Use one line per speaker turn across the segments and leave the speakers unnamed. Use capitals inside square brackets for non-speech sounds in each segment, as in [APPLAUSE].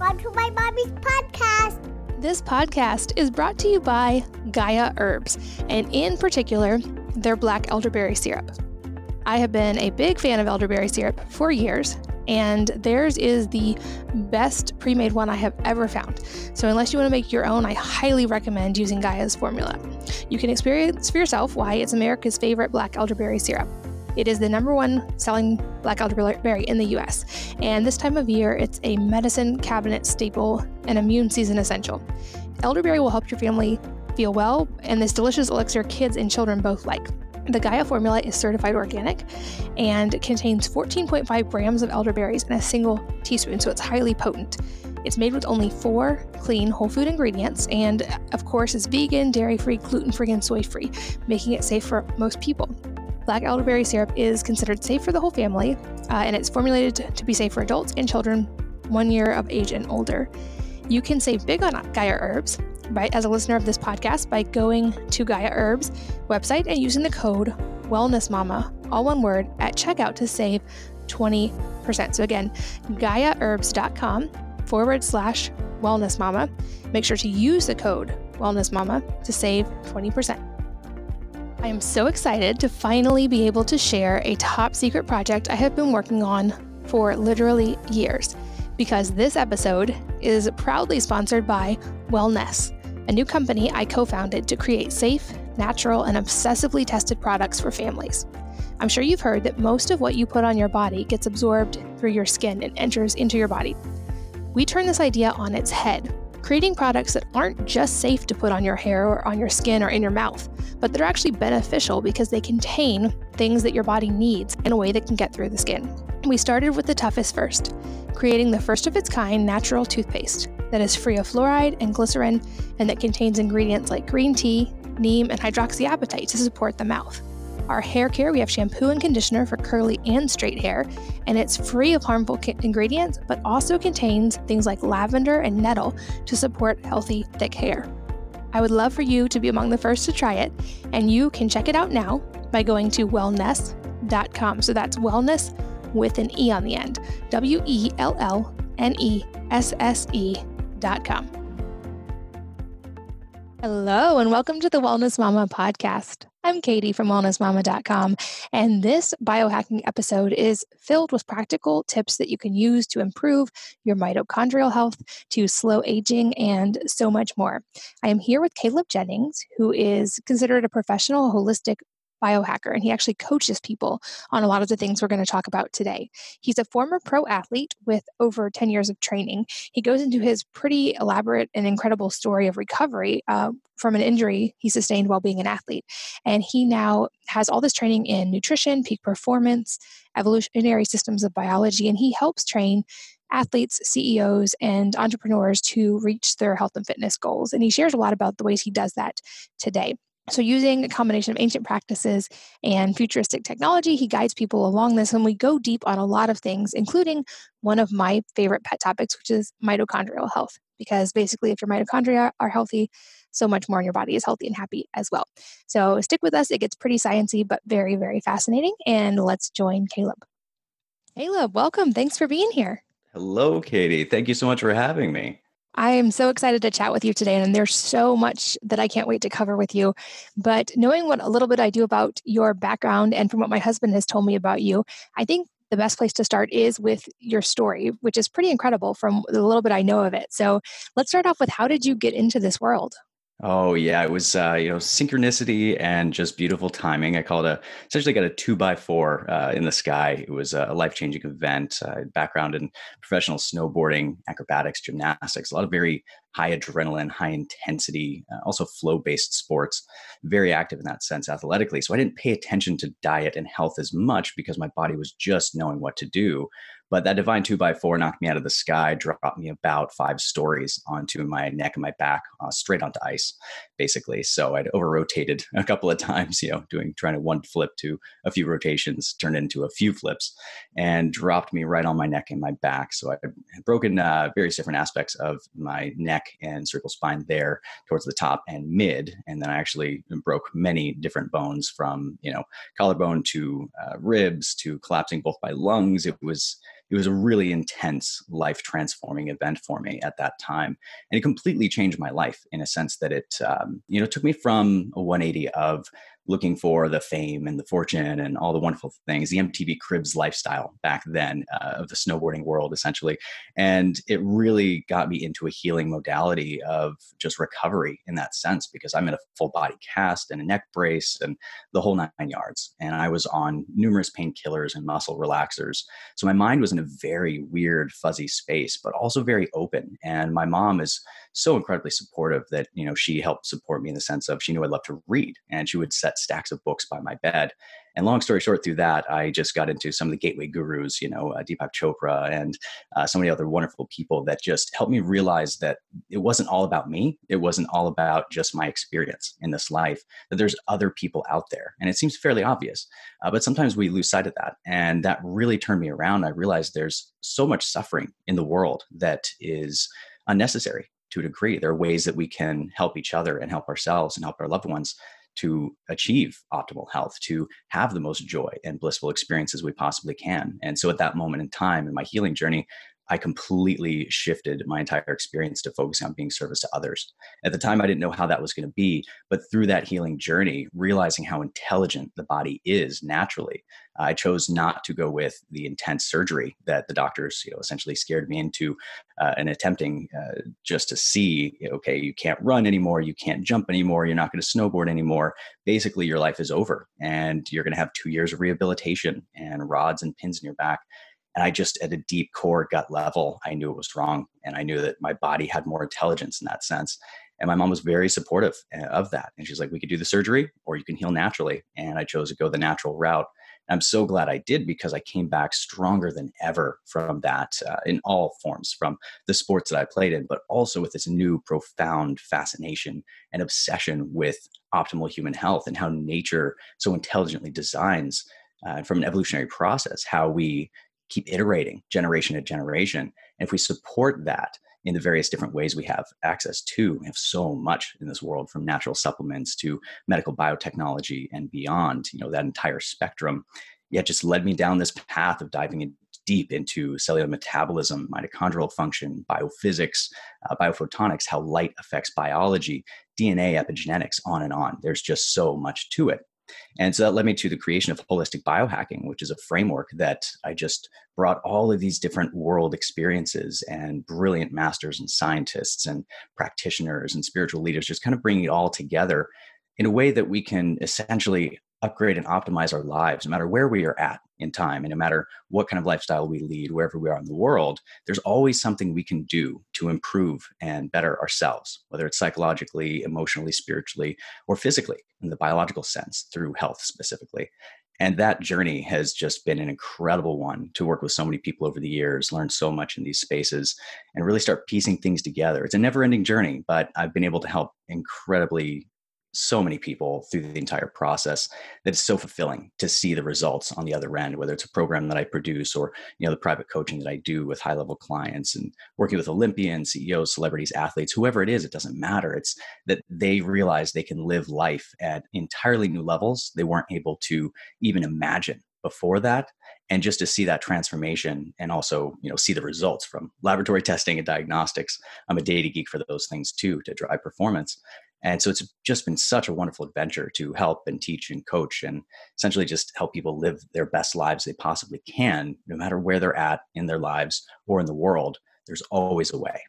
Welcome to my mommy's podcast.
This podcast is brought to you by Gaia Herbs, and in particular, their black elderberry syrup. I have been a big fan of elderberry syrup for years, and theirs is the best pre made one I have ever found. So, unless you want to make your own, I highly recommend using Gaia's formula. You can experience for yourself why it's America's favorite black elderberry syrup. It is the number one selling black elderberry in the US, and this time of year, it's a medicine cabinet staple and immune season essential. Elderberry will help your family feel well, and this delicious elixir kids and children both like. The Gaia formula is certified organic and contains 14.5 grams of elderberries in a single teaspoon, so it's highly potent. It's made with only four clean whole food ingredients, and of course, is vegan, dairy free, gluten free, and soy free, making it safe for most people. Black elderberry syrup is considered safe for the whole family, uh, and it's formulated to be safe for adults and children one year of age and older. You can save big on Gaia Herbs by, as a listener of this podcast by going to Gaia Herbs website and using the code WellnessMama, all one word, at checkout to save 20%. So again, GaiaHerbs.com forward slash WellnessMama. Make sure to use the code WellnessMama to save 20%. I am so excited to finally be able to share a top secret project I have been working on for literally years because this episode is proudly sponsored by Wellnesse, a new company I co founded to create safe, natural, and obsessively tested products for families. I'm sure you've heard that most of what you put on your body gets absorbed through your skin and enters into your body. We turn this idea on its head creating products that aren't just safe to put on your hair or on your skin or in your mouth, but they're actually beneficial because they contain things that your body needs in a way that can get through the skin. We started with the toughest first, creating the first of its kind natural toothpaste that is free of fluoride and glycerin and that contains ingredients like green tea, neem, and hydroxyapatite to support the mouth. Our hair care, we have shampoo and conditioner for curly and straight hair, and it's free of harmful ingredients, but also contains things like lavender and nettle to support healthy, thick hair. I would love for you to be among the first to try it, and you can check it out now by going to wellnesse.com. So that's wellness with an E on the end. W E L L N E S S E.com. Hello, and welcome to the Wellness Mama podcast. I'm Katie from wellnessmama.com, and this biohacking episode is filled with practical tips that you can use to improve your mitochondrial health, to slow aging, and so much more. I am here with Caleb Jennings, who is considered a professional holistic biohacker, and he actually coaches people on a lot of the things we're going to talk about today. He's a former pro athlete with over 10 years of training. He goes into his pretty elaborate and incredible story of recovery uh, from an injury he sustained while being an athlete. And he now has all this training in nutrition, peak performance, evolutionary systems of biology, and he helps train athletes, CEOs, and entrepreneurs to reach their health and fitness goals. And he shares a lot about the ways he does that today. So, using a combination of ancient practices and futuristic technology, he guides people along this. And we go deep on a lot of things, including one of my favorite pet topics, which is mitochondrial health. Because basically, if your mitochondria are healthy, so much more in your body is healthy and happy as well. So, stick with us. It gets pretty sciencey, but very, very fascinating. And let's join Caleb. Caleb, welcome. Thanks for being here.
Hello, Katie. Thank you so much for having me.
I am so excited to chat with you today, and there's so much that I can't wait to cover with you. But knowing what a little bit I do about your background and from what my husband has told me about you, I think the best place to start is with your story, which is pretty incredible from the little bit I know of it. So let's start off with how did you get into this world?
Oh yeah, it was uh, you know synchronicity and just beautiful timing. I called a essentially got a two by four uh, in the sky. It was a life changing event. Uh, background in professional snowboarding, acrobatics, gymnastics, a lot of very high adrenaline, high intensity, uh, also flow based sports. Very active in that sense athletically. So I didn't pay attention to diet and health as much because my body was just knowing what to do. But that divine two by four knocked me out of the sky, dropped me about five stories onto my neck and my back, uh, straight onto ice, basically. So I'd over rotated [LAUGHS] a couple of times, you know, doing trying to one flip to a few rotations, turned into a few flips, and dropped me right on my neck and my back. So I had broken uh, various different aspects of my neck and cervical spine there towards the top and mid, and then I actually broke many different bones from you know collarbone to uh, ribs to collapsing both my lungs. It was it was a really intense life transforming event for me at that time and it completely changed my life in a sense that it um, you know took me from a 180 of looking for the fame and the fortune and all the wonderful things, the MTV Cribs lifestyle back then uh, of the snowboarding world, essentially. And it really got me into a healing modality of just recovery in that sense because I'm in a full body cast and a neck brace and the whole nine yards. And I was on numerous painkillers and muscle relaxers. So my mind was in a very weird, fuzzy space, but also very open. And my mom is so incredibly supportive that you know she helped support me in the sense of she knew I loved to read and she would set stacks of books by my bed. And long story short, through that, I just got into some of the gateway gurus, you know, uh, Deepak Chopra and uh, so many other wonderful people that just helped me realize that it wasn't all about me. It wasn't all about just my experience in this life, that there's other people out there. And it seems fairly obvious, uh, but sometimes we lose sight of that. And that really turned me around. I realized there's so much suffering in the world that is unnecessary to a degree. There are ways that we can help each other and help ourselves and help our loved ones to achieve optimal health, to have the most joy and blissful experiences we possibly can. And so at that moment in time in my healing journey, I completely shifted my entire experience to focusing on being service to others. At the time, I didn't know how that was going to be, but through that healing journey, realizing how intelligent the body is naturally, I chose not to go with the intense surgery that the doctors, you know, essentially scared me into, uh, and attempting uh, just to see, okay, you can't run anymore, you can't jump anymore, you're not going to snowboard anymore. Basically, your life is over, and you're going to have two years of rehabilitation and rods and pins in your back and I just, at a deep core gut level, I knew it was wrong. And I knew that my body had more intelligence in that sense. And my mom was very supportive uh, of that. And she's like, we could do the surgery or you can heal naturally. And I chose to go the natural route. And I'm so glad I did because I came back stronger than ever from that uh, in all forms, from the sports that I played in, but also with this new profound fascination and obsession with optimal human health and how nature so intelligently designs uh, from an evolutionary process how we keep iterating generation to generation. And if we support that in the various different ways we have access to, we have so much in this world from natural supplements to medical biotechnology and beyond, you know, that entire spectrum. Yet just led me down this path of diving in deep into cellular metabolism, mitochondrial function, biophysics, uh, biophotonics, how light affects biology, DNA epigenetics, on and on. There's just so much to it. And so that led me to the creation of holistic biohacking, which is a framework that I just brought all of these different world experiences and brilliant masters and scientists and practitioners and spiritual leaders, just kind of bringing it all together in a way that we can essentially upgrade and optimize our lives no matter where we are at in time and no matter what kind of lifestyle we lead wherever we are in the world there's always something we can do to improve and better ourselves whether it's psychologically emotionally spiritually or physically in the biological sense through health specifically and that journey has just been an incredible one to work with so many people over the years, learn so much in these spaces, and really start piecing things together. It's a never ending journey, but I've been able to help incredibly so many people through the entire process that it's so fulfilling to see the results on the other end whether it's a program that i produce or you know the private coaching that i do with high level clients and working with olympians ceos celebrities athletes whoever it is it doesn't matter. It's that they realize they can live life at entirely new levels they weren't able to even imagine before that. And just to see that transformation and also you know see the results from laboratory [LAUGHS] testing and diagnostics i'm a data geek for those things too to drive performance and so it's just been such a wonderful adventure to help and teach and coach and essentially just help people live their best lives they possibly can, no matter where they're at in their lives or in the world. There's always a way.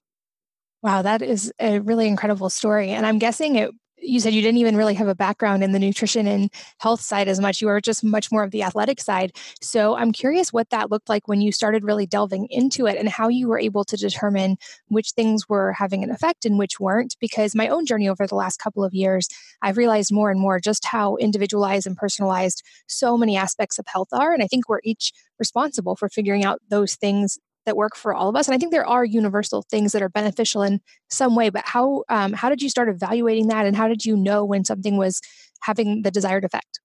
Wow, that is a really incredible story. And I'm guessing it you said you didn't even really have a background in the nutrition and health side as much. You were just much more of the athletic side. So I'm curious what that looked like when you started really delving into it and how you were able to determine which things were having an effect and which weren't. Because my own journey over the last couple of years, I've realized more and more just how individualized and personalized so many aspects of health are. And I think we're each responsible for figuring out those things that work for all of us and i think there are universal things that are beneficial in some way but how um, how did you start evaluating that and how did you know when something was having the desired effect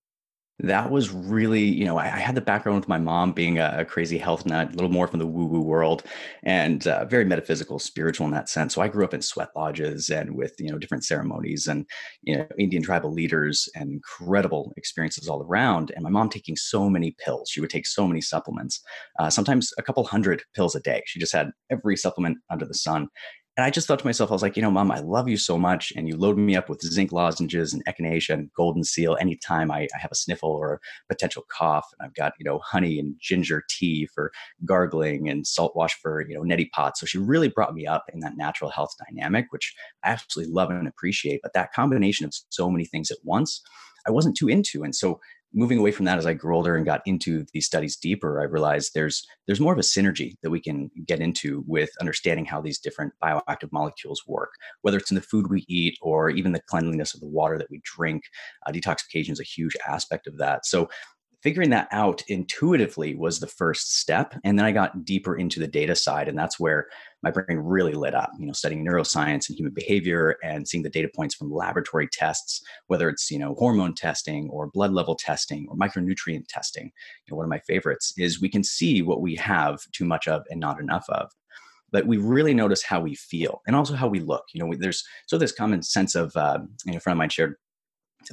that was really, you know, I, I, had the background with my mom being a, a, crazy health nut, a little more from the woo woo world, and uh, very metaphysical, spiritual in that sense. So I grew up in sweat lodges and with you know different ceremonies and you know Indian tribal leaders and incredible experiences all around. And my mom taking so many pills, she would take so many supplements, uh, sometimes a couple hundred pills a day. She just had every supplement under the sun. And I just thought to myself, I was like, you know, mom, I love you so much. And you load me up with zinc lozenges and echinacea and golden seal anytime I, I have a sniffle or a potential cough. And I've got, you know, honey and ginger tea for gargling and salt wash for, you know, neti pot. So she really brought me up in that natural health dynamic, which I absolutely love and appreciate. But that combination of so many things at once, I wasn't too into. And so moving away from that as I grew older and got into these studies deeper, I realized there's there's more of a synergy that we can get into with understanding how these different bioactive molecules work, whether it's in the food we eat or even the cleanliness of the water that we drink. Uh, detoxification is a huge aspect of that. So figuring that out intuitively was the first step and then i got deeper into the data side and that's where my brain really lit up you know studying neuroscience and human behavior and seeing the data points from laboratory tests whether it's you know hormone testing or blood level testing or micronutrient testing you know, one of my favorites is we can see what we have too much of and not enough of but we really notice how we feel and also how we look. You know, there's so this common sense of uh, you know, a friend of mine shared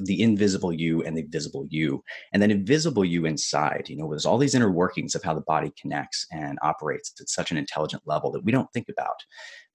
the invisible you and the visible you and then invisible you inside you know there's all these inner workings of how the body connects and operates at such an intelligent level that we don't think about.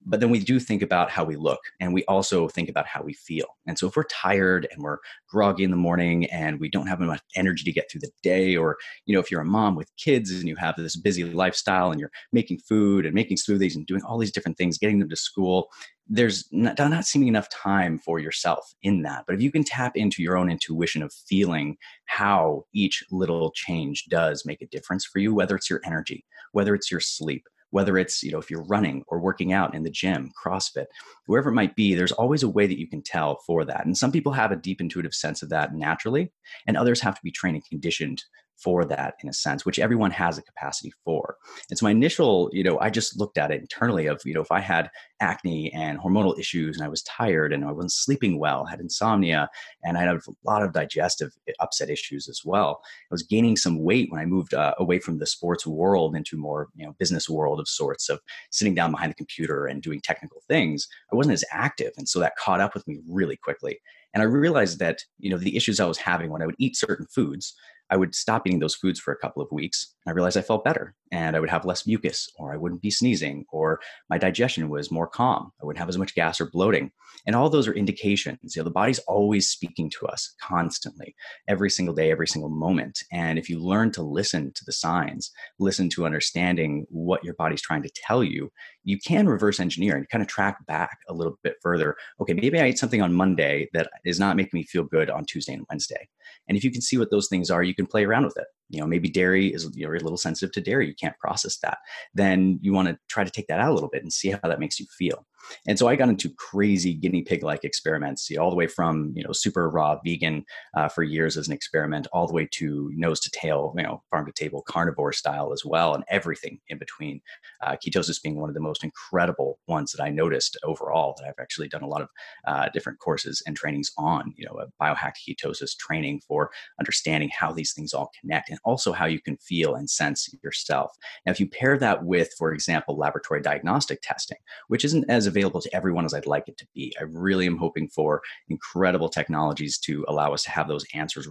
But then we do think about how we look and we also think about how we feel. And so if we're tired and we're groggy in the morning and we don't have enough energy to get through the day or you know if you're a mom with kids and you have this busy lifestyle and you're making food and making smoothies and doing all these different things getting them to school there's not, not seeming enough time for yourself in that. But if you can tap into your own intuition of feeling how each little change does make a difference for you, whether it's your energy, whether it's your sleep, whether it's you know if you're running or working out in the gym crossfit wherever it might be there's always a way that you can tell for that and some people have a deep intuitive sense of that naturally and others have to be trained and conditioned for that in a sense which everyone has a capacity for. And so my initial you know i just looked at it internally of you know if i had acne and hormonal issues and i was tired and i wasn't sleeping well had insomnia and i had a lot of digestive upset issues as well i was gaining some weight when i moved uh, away from the sports world into more you know business world of sorts of sitting down behind the computer and doing technical things i wasn't as active. And so that caught up with me really quickly. And i realized that you know the issues i was having when i would eat certain foods I would stop eating those foods for a couple of weeks. I realized I felt better and I would have less mucus, or I wouldn't be sneezing, or my digestion was more calm. I wouldn't have as much gas or bloating. And all those are indications. You know, the body's always speaking to us constantly, every single day, every single moment. And if you learn to listen to the signs, listen to understanding what your body's trying to tell you, you can reverse engineer and kind of track back a little bit further. Okay, maybe I ate something on Monday that is not making me feel good on Tuesday and Wednesday. And if you can see what those things are, you can play around with it. You know, maybe dairy is you're a little sensitive to dairy, you can't process that. Then you want to try to take that out a little bit and see how that makes you feel. And so I got into crazy guinea pig like experiments, you know, all the way from, you know, super raw vegan uh, for years as an experiment, all the way to nose to tail, you know, farm to table carnivore style as well, and everything in between. Uh, ketosis being one of the most incredible ones that I noticed overall that I've actually done a lot of uh, different courses and trainings on, you know, a biohacked ketosis training for understanding how these things all connect and also how you can feel and sense yourself. Now, if you pair that with, for example, laboratory diagnostic testing, which isn't as available to everyone as I'd like it to be. I really am hoping for incredible technologies to allow us to have those answers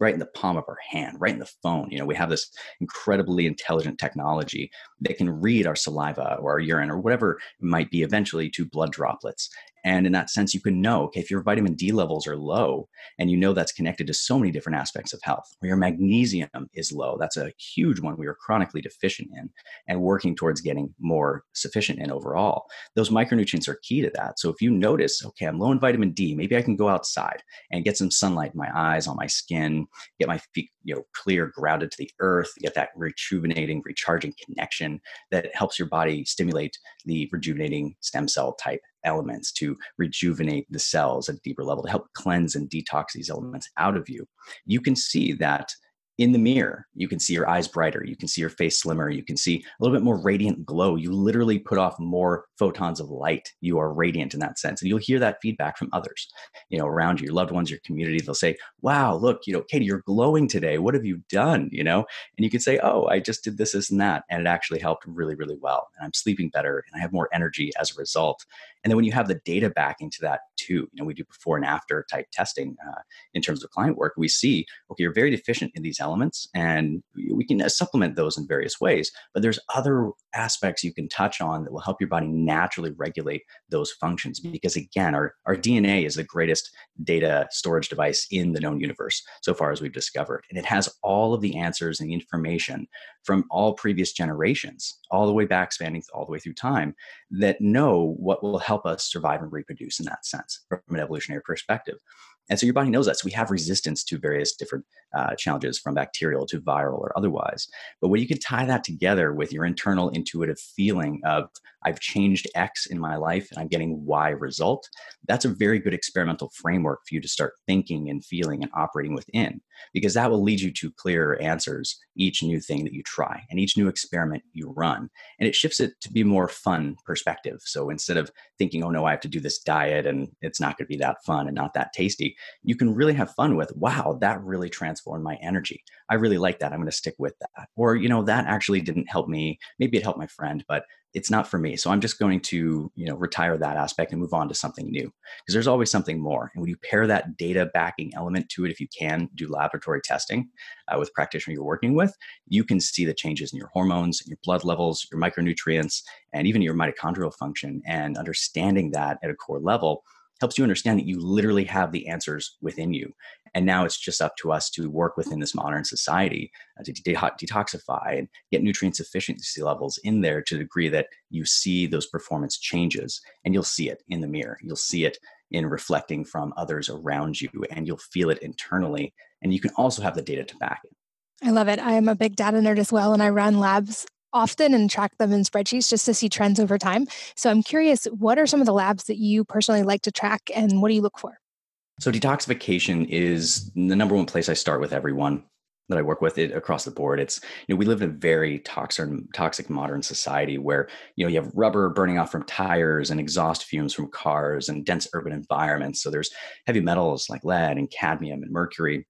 right in the palm of our hand, right in the phone. You know, we have this incredibly intelligent technology that can read our saliva or our urine or whatever it might be eventually to blood droplets and in that sense, you can know, okay, if your vitamin D levels are low and you know that's connected to so many different aspects of health, or your magnesium is low, that's a huge one we are chronically deficient in and working towards getting more sufficient in overall. Those micronutrients are key to that. So if you notice, okay, I'm low in vitamin D, maybe I can go outside and get some sunlight in my eyes, on my skin, get my feet, you know, clear, grounded to the earth, get that rejuvenating, recharging connection that helps your body stimulate the rejuvenating stem cell type elements to rejuvenate the cells at a deeper level to help cleanse and detox these elements out of you you can see that in the mirror, you can see your eyes brighter. You can see your face slimmer. You can see a little bit more radiant glow. You literally put off more photons of light. You are radiant in that sense. And you'll hear that feedback from others, you know, around you, your loved ones, your community. They'll say, wow, look, you know, Katie, you're glowing today. What have you done? You know, and you can say, oh, I just did this, this, and that. And it actually helped really, really well. And I'm sleeping better and I have more energy as a result. And then when you have the data backing to that too, you know, we do before and after type testing uh, in terms of client work, we see, okay, you're very deficient in these elements and we can uh, supplement those in various ways. But there's other aspects you can touch on that will help your body naturally regulate those functions. Because again, our, our DNA is the greatest data storage device in the known universe so far as we've discovered. And it has all of the answers and the information from all previous generations, all the way back, spanning all the way through time, that know what will help us survive and reproduce in that sense from an evolutionary perspective. And so your body knows that. So we have resistance to various different uh, challenges from bacterial to viral or otherwise. But when you can tie that together with your internal intuitive feeling of, I've changed X in my life and I'm getting Y result, that's a very good experimental framework for you to start thinking and feeling and operating within, because that will lead you to clearer answers each new thing that you try and each new experiment you run. And it shifts it to be more fun perspective. So instead of thinking, oh no, I have to do this diet and it's not going to be that fun and not that tasty, you can really have fun with, wow, that really transformed my energy. I really like that. I'm going to stick with that. Or, you know, that actually didn't help me. Maybe it helped my friend, but it's not for me. So I'm just going to, you know, retire that aspect and move on to something new because there's always something more. And when you pair that data backing element to it, if you can do laboratory testing uh, with practitioner you're working with, you can see the changes in your hormones, your blood levels, your micronutrients, and even your mitochondrial function. And understanding that at a core level helps you understand that you literally have the answers within you. And now it's just up to us to work within this modern society uh, to de- detoxify and get nutrient sufficiency levels in there to the degree that you see those performance changes. And you'll see it in the mirror. You'll see it in reflecting from others around you, and you'll feel it internally. And you can also have the data to back it.
I love it. I am a big data nerd as well, and I run labs often and track them in spreadsheets just to see trends over time. So I'm curious, what are some of the labs that you personally like to track and what do you look for?
So detoxification is the number one place I start with everyone that I work with it across the board. It's you know we live in a very toxic toxic modern society where you know you have rubber burning off from tires and exhaust fumes from cars and dense urban environments. So there's heavy metals like lead and cadmium and mercury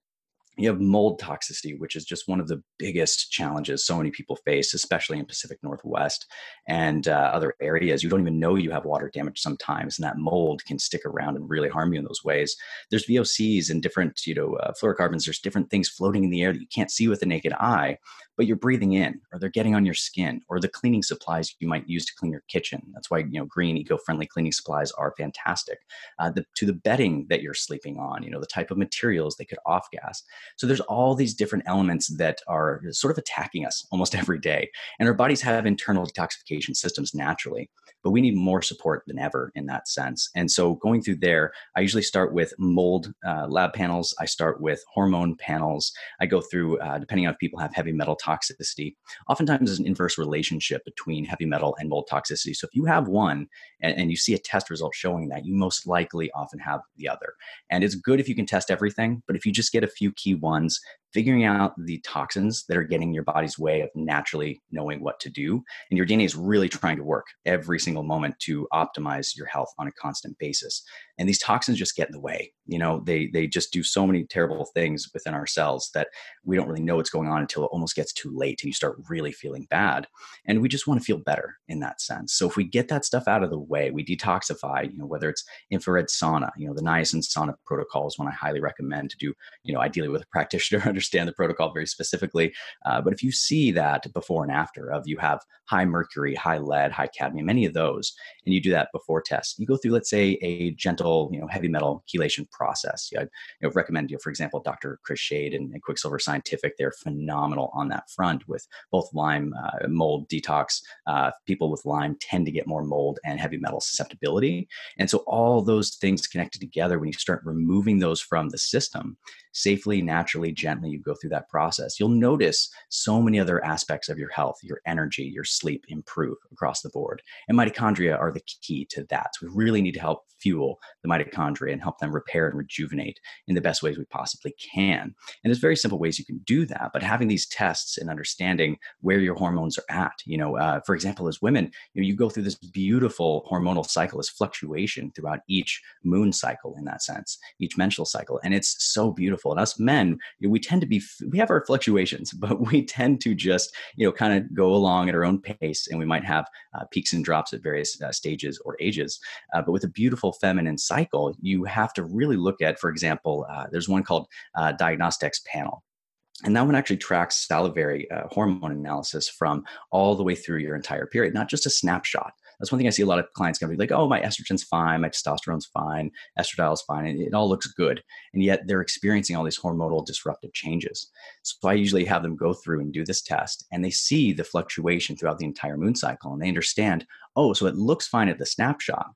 you have mold toxicity, which is just one of the biggest challenges so many people face, especially in Pacific Northwest and uh, other areas. You don't even know you have water damage sometimes, and that mold can stick around and really harm you in those ways. There's VOCs and different, you know, uh, fluorocarbons. There's different things floating in the air that you can't see with the naked eye, but you're breathing in, or they're getting on your skin, or the cleaning supplies you might use to clean your kitchen. That's why you know green, eco-friendly cleaning supplies are fantastic. Uh, the, to the bedding that you're sleeping on, you know, the type of materials they could off gas. So there's all these different elements that are sort of attacking us almost [LAUGHS] every day. And our bodies have internal detoxification systems naturally, but we need more support than ever in that sense. And so going through there, I usually start with mold uh, lab panels. I start with hormone panels. I go through, uh, depending on if people have heavy metal toxicity. Oftentimes there's an inverse relationship between heavy metal and mold toxicity. So if you have one and, and you see a test result showing that, you most likely often have the other. And it's good if you can test everything, but if you just get a few key ones, figuring out the toxins that are getting your body's way of naturally knowing what to do. And your DNA is really trying to work every single moment to optimize your health on a constant basis. And these toxins just get in the way. You know, they they just do so many terrible things within our cells that we don't really know what's going on until it almost gets too late and you start really feeling bad. And we just want to feel better in that sense. So if we get that stuff out of the way, we detoxify, you know, whether it's infrared sauna, you know, the niacin sauna protocol is one I highly recommend to do, you know, ideally with a [LAUGHS] practitioner understand the protocol very specifically. Uh, but if you see that before and after of you have high mercury, high lead, high cadmium, any of those, and you do that before test, you go through, let's say, a gentle, you know, heavy metal chelation process. I you know, recommend, you know, for example, Dr. Chris Shade and, and Quicksilver Scientific. They're phenomenal on that front with both Lyme uh, mold detox. Uh, people with Lyme tend to get more mold and heavy metal susceptibility. And so all those things connected together, when you start removing those from the system, safely, naturally, gently, you go through that process, you'll notice so many other aspects of your health, your energy, your sleep improve across the board. And mitochondria are the key to that. So we really need to help fuel the mitochondria and help them repair and rejuvenate in the best ways we possibly can. And there's very simple ways you can do that, but having these tests and understanding where your hormones are at, you know, uh, for example, as women, you know, you go through this beautiful hormonal cycle, this fluctuation throughout each moon cycle in that sense, each menstrual cycle. And it's so beautiful. And us men, we tend to be, we have our fluctuations, [LAUGHS] but we tend to just, you know, kind of go along at our own pace and we might have uh, peaks and drops at various uh, stages or ages. Uh, but with a beautiful feminine cycle, you have to really look at, for example, uh, there's one called uh, Diagnostics Panel. And that one actually tracks salivary uh, hormone analysis from all the way through your entire period, not just a snapshot. That's one thing I see a lot of clients be like, oh, my estrogen's fine, my testosterone's fine, estradiol's fine, and it all looks good. And yet they're experiencing all these hormonal disruptive changes. So I usually have them go through and do this test, and they see the fluctuation throughout the entire moon cycle, and they understand, oh, so it looks fine at the snapshot,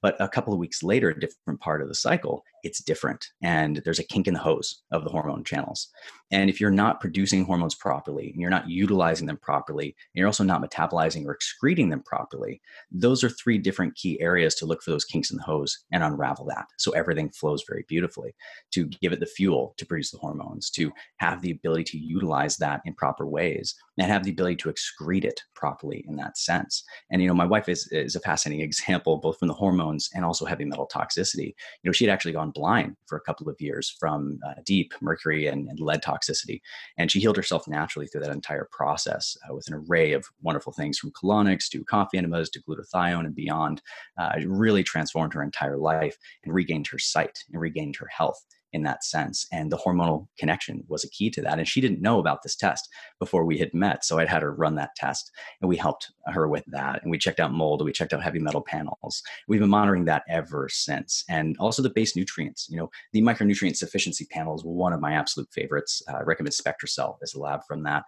but a couple of weeks later, a different part of the cycle, it's different. And there's a kink in the hose of the hormone channels. And if you're not producing hormones properly and you're not utilizing them properly, and you're also not metabolizing or excreting them properly, those are three different key areas to look for those kinks in the hose and unravel that. So everything flows very beautifully to give it the fuel to produce the hormones, to have the ability to utilize that in proper ways and have the ability to excrete it properly in that sense. And, you know, my wife is, is a fascinating [LAUGHS] example, both from the hormones and also heavy metal toxicity. You know, she had actually gone blind for a couple of years from uh, deep mercury and, and lead toxicity toxicity. And she healed herself naturally through that entire process uh, with an array of wonderful things from colonics to coffee enemas to glutathione and beyond. Uh, it really transformed her entire life and regained her sight and regained her health in that sense. And the hormonal connection was a key to that. And she didn't know about this test before we had met. So I'd had her run that test and we helped her with that. And we checked out mold, we checked out heavy metal panels. We've been monitoring that ever since. And also the base nutrients. You know, the micronutrient sufficiency panel is one of my absolute favorites. Uh, I recommend SpectraCell as a lab from that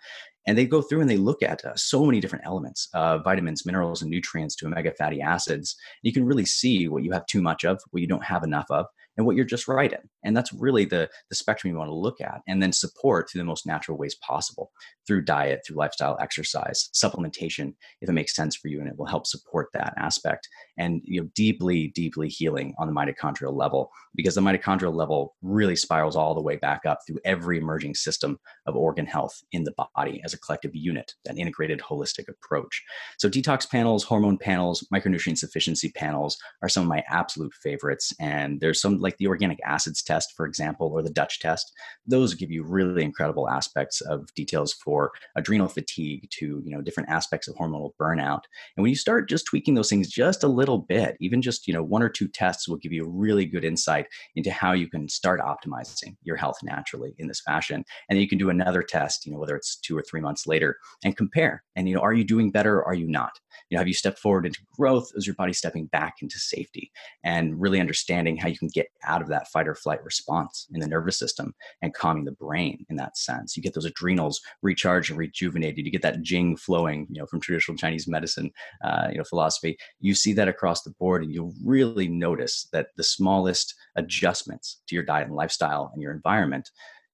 and they go through and they look at uh, so many different elements uh, vitamins minerals and nutrients to omega fatty acids you can really see what you have too much of what you don't have enough of and what you're just right in. And that's really the, the spectrum you want to look at and then support through the most natural ways possible through diet, through lifestyle, exercise, supplementation, if it makes sense for you, and it will help support that aspect. And you know, deeply, deeply healing on the mitochondrial level, because the mitochondrial level really spirals all the way back up through every emerging system of organ health in the body as a collective unit, that integrated holistic approach. So detox panels, hormone panels, micronutrient sufficiency panels are some of my absolute favorites. And there's some like the organic acids test, for example, or the Dutch test. Those give you really incredible aspects of details for adrenal fatigue to you know different aspects of hormonal burnout. And when you start just tweaking those things just a little bit, even just you know one or two tests will give you really good insight into how you can start optimizing your health naturally in this fashion. And then you can do another test, you know, whether it's two or three months later, and compare. And you know, are you doing better? Or are you not? You know, have you stepped forward into growth? Is your body stepping back into safety? And really understanding how you can get out of that fight or flight response in the nervous system and calming the brain in that sense. You get those adrenals recharged and rejuvenated. You get that jing flowing, you know, from traditional Chinese medicine, uh, you know, philosophy. You see that across the board, and you'll really notice that the smallest adjustments to your diet and lifestyle and your environment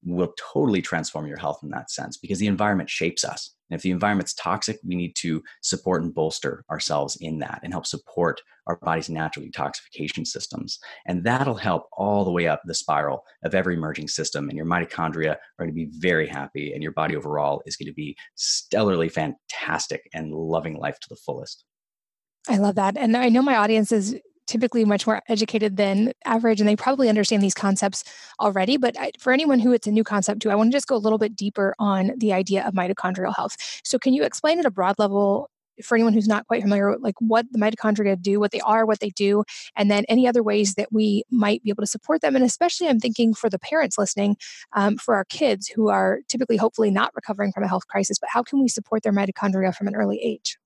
will totally transform your health in that sense because the environment shapes us. And if the environment's toxic, we need to support and bolster ourselves in that and help support our body's natural detoxification systems. And that'll help all the way up the spiral of every emerging system. And your mitochondria are going to be very happy, and your body overall is going to be stellarly fantastic and loving life to the fullest.
I love that. And I know my audience is typically much more educated than average and they probably understand these concepts already but I, for anyone who it's a new concept to i want to just go a little bit deeper on the idea of mitochondrial health. So can you explain at a broad level for anyone who's not quite familiar like what the mitochondria do what they are what they do and then any other ways that we might be able to support them? And especially i'm thinking for the parents listening um, for our kids who are typically hopefully not recovering from a health crisis but how can we support their mitochondria from an early age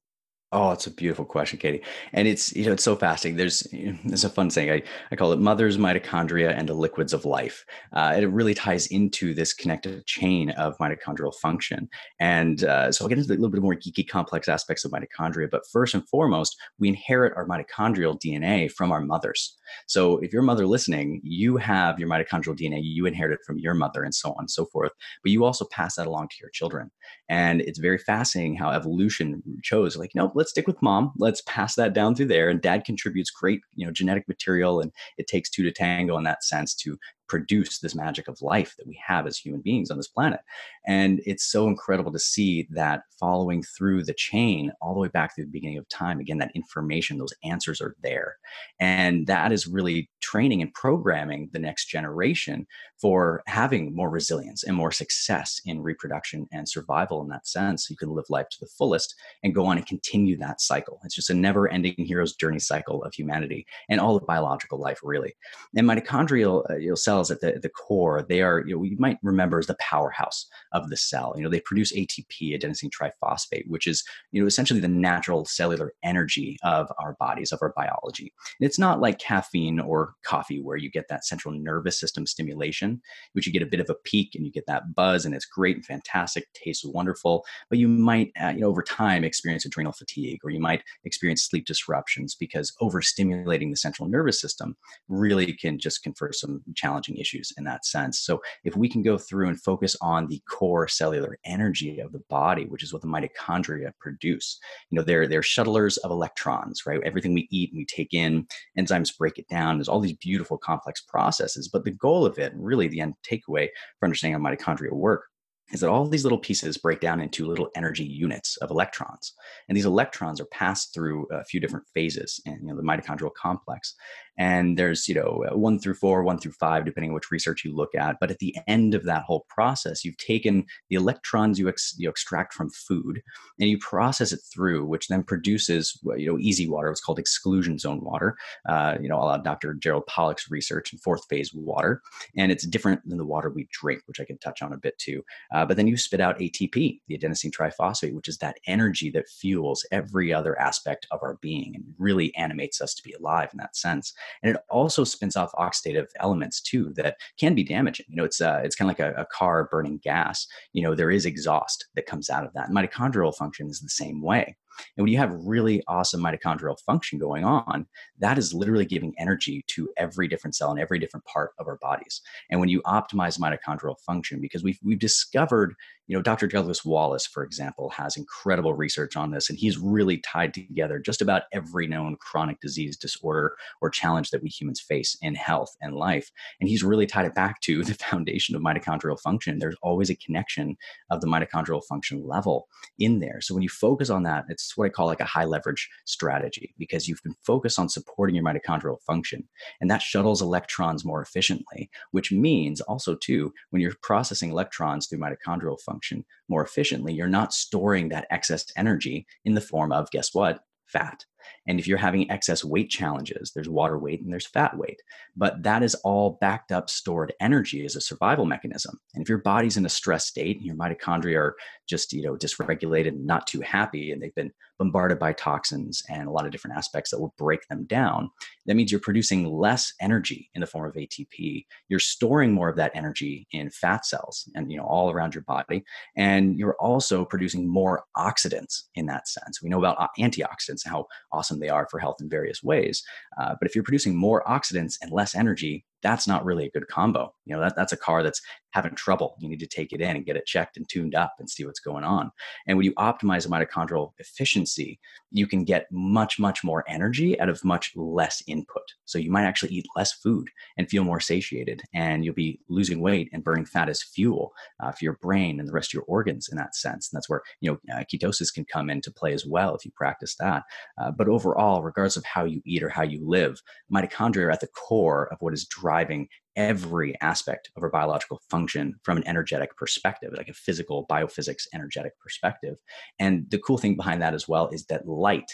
Oh, it's a beautiful question, Katie. And it's, you know, it's so fascinating. There's, [LAUGHS] it's a fun saying. I, I call it mother's mitochondria and the liquids of life. Uh, it really ties into this connected chain of mitochondrial function. And uh, so I'll get into a little bit more geeky, complex aspects of mitochondria. But first and foremost, we inherit our mitochondrial DNA from our mothers. So if your mother listening, you have your mitochondrial DNA, you inherited from your mother and so on and so forth. But you also pass that along to your children. And it's very fascinating how evolution chose, like, nope, let's stick with mom. Let's pass that down through there. And dad contributes great, you know, genetic material, and it takes two to tango in that sense to produce this magic of life that we have as human beings on this planet. And it's so incredible to see that following through the chain all the way back to the beginning of time. Again, that information, those answers are there. And that is really training and programming the next generation for having more resilience and more success in reproduction and survival in that sense. You can live life to the fullest and go on and continue that cycle. It's just a never ending hero's journey cycle of humanity and all of biological life, really. And mitochondrial uh, cells cells at the, the core, they are, you know, you might remember as the powerhouse of the cell. You know, they produce ATP, adenosine triphosphate, which is, you know, essentially the natural cellular energy of our bodies, of our biology. And it's not like caffeine or coffee where you get that central nervous system stimulation, which you get a bit of a peak and you get that buzz and it's great and fantastic, tastes wonderful, but you might, uh, you know, over time experience adrenal fatigue or you might experience sleep disruptions because overstimulating the central nervous system really can just confer some challenging issues in that sense. So if we can go through and focus on the core cellular energy of the body, which is what the mitochondria produce, you know, they're they're shuttlers of electrons, right? Everything we eat and we take in, enzymes break it down. There's all these beautiful complex processes, but the goal of it, really the end takeaway for understanding how mitochondria work is that all these little pieces break down into little energy units of electrons and these electrons are passed through a few different phases in you know, the mitochondrial complex and there's you know one through four one through five depending on which research you look at. But at the end of that whole process you've taken the electrons you, ex- you extract from food and you process it through which then produces you know EZ water it's called exclusion zone water. Uh, you know dr gerald pollack's research in fourth phase water. And it's different than the water we drink which i can touch on a bit too. Uh, but then you spit out atp the adenosine triphosphate which is that energy that fuels every other aspect of our being and really animates us to be alive in that sense and it also spins off oxidative elements too that can be damaging. You know, it's uh, it's kind of like a, a car burning gas. You know, there is exhaust that comes out of that. Mitochondrial function is the same way. And when you have really awesome mitochondrial function going on, that is literally giving energy to every different cell and every different part of our bodies. And when you optimize mitochondrial function, because we've, we've discovered, you know, Dr. Douglas Wallace, for example, has incredible research on this, and he's really tied together just about every known chronic disease, disorder, or challenge that we humans face in health and life. And he's really tied it back to [LAUGHS] the foundation of mitochondrial function. There's always a connection of the mitochondrial function level in there. So when you focus on that, it's what I call like a high leverage strategy because you've been focused on supporting your mitochondrial function. And that shuttles electrons more efficiently, which means also, too, when you're processing electrons through mitochondrial function more efficiently, you're not storing that excess energy in the form of, guess what? Fat. And if you're having excess weight challenges, there's water weight and there's fat weight. But that is all backed up stored energy as a survival mechanism. And if your body's in a stress state and your mitochondria are just, you know, dysregulated and not too happy and they've been bombarded by toxins and a lot of different aspects that will break them down, that means you're producing less energy in the form of ATP. You're storing more of that energy in fat cells and, you know, all around your body. And you're also producing more oxidants in that sense. We know about antioxidants, how awesome they are for health in various ways. Uh, but if you're producing more oxidants and less energy, that's not really a good combo. You know, that, that's a car that's having trouble. You need to take it in and get it checked and tuned up and see what's going on. And when you optimize mitochondrial efficiency, you can get much, much more energy out of much less input. So you might actually eat less food and feel more satiated, and you'll be losing weight and burning fat as fuel uh, for your brain and the rest of your organs in that sense. And that's where, you know, uh, ketosis can come into play as well if you practice that. Uh, but overall, regardless of how you eat or how you live, mitochondria are at the core of what is driving driving every aspect of our biological function from an energetic perspective, like a physical biophysics energetic perspective. And the cool thing behind that as well is that light,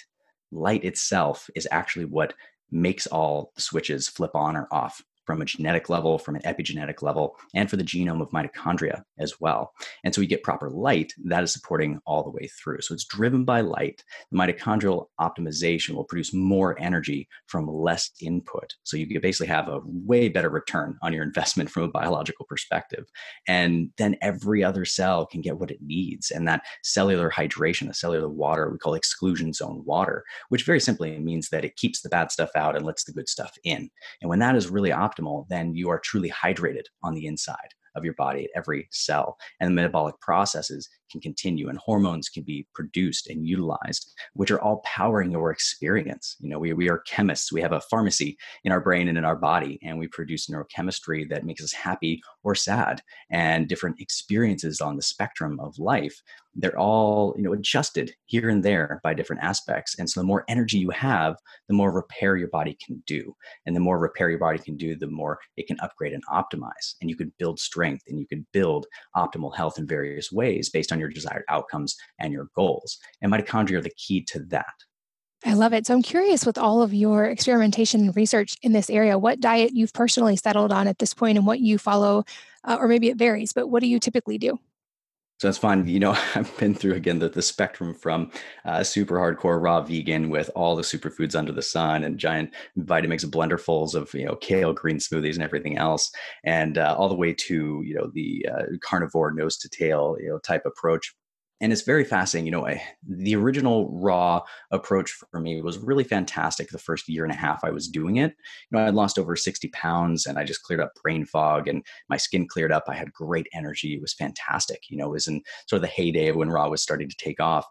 light itself is actually what makes all the switches flip on or off from a genetic level, from an epigenetic level, and for the genome of mitochondria as well. And so we get proper light that is supporting all the way through. So it's driven by light. The mitochondrial optimization will produce more energy from less input. So you basically have a way better return on your [LAUGHS] investment from a biological perspective. And then every other cell can get what it needs. And that cellular hydration, the cellular water, we call exclusion zone water, which very simply means that it keeps the bad stuff out and lets the good stuff in. And when that is really optimal, then you are truly hydrated on the inside of your body at every cell. And the metabolic processes can continue and hormones can be produced and utilized, which are all powering your experience. You know, we, we are chemists. We have a pharmacy in our brain and in our body, and we produce neurochemistry that makes us happy or sad and different experiences on the spectrum of life. They're all, you know, adjusted here and there by different aspects. And so the more energy you have, the more repair your body can do. And the more repair your body can do, the more it can upgrade and optimize. And you can build strength and you can build optimal health in various ways based on your desired outcomes and your goals. And mitochondria are the key to that.
I love it. So I'm curious with all of your experimentation and research in this area, what diet you've personally settled on at this point and what you follow, uh, or maybe it varies, but what do you typically do?
So that's fun. You know, [LAUGHS] I've been through again the, the spectrum from uh, super hardcore raw vegan with all the superfoods under the sun and giant Vitamix blenderfuls of you know kale green smoothies and everything else, and uh, all the way to you know the uh, carnivore nose to tail you know type approach and it's very fascinating. You know, I, the original raw approach for me was really fantastic. The first year and a half I was doing it, you know, I lost over 60 pounds and I just cleared up brain fog and my skin cleared up. I had great energy. It was fantastic. You know, it was in sort of the heyday of when raw was starting to take off.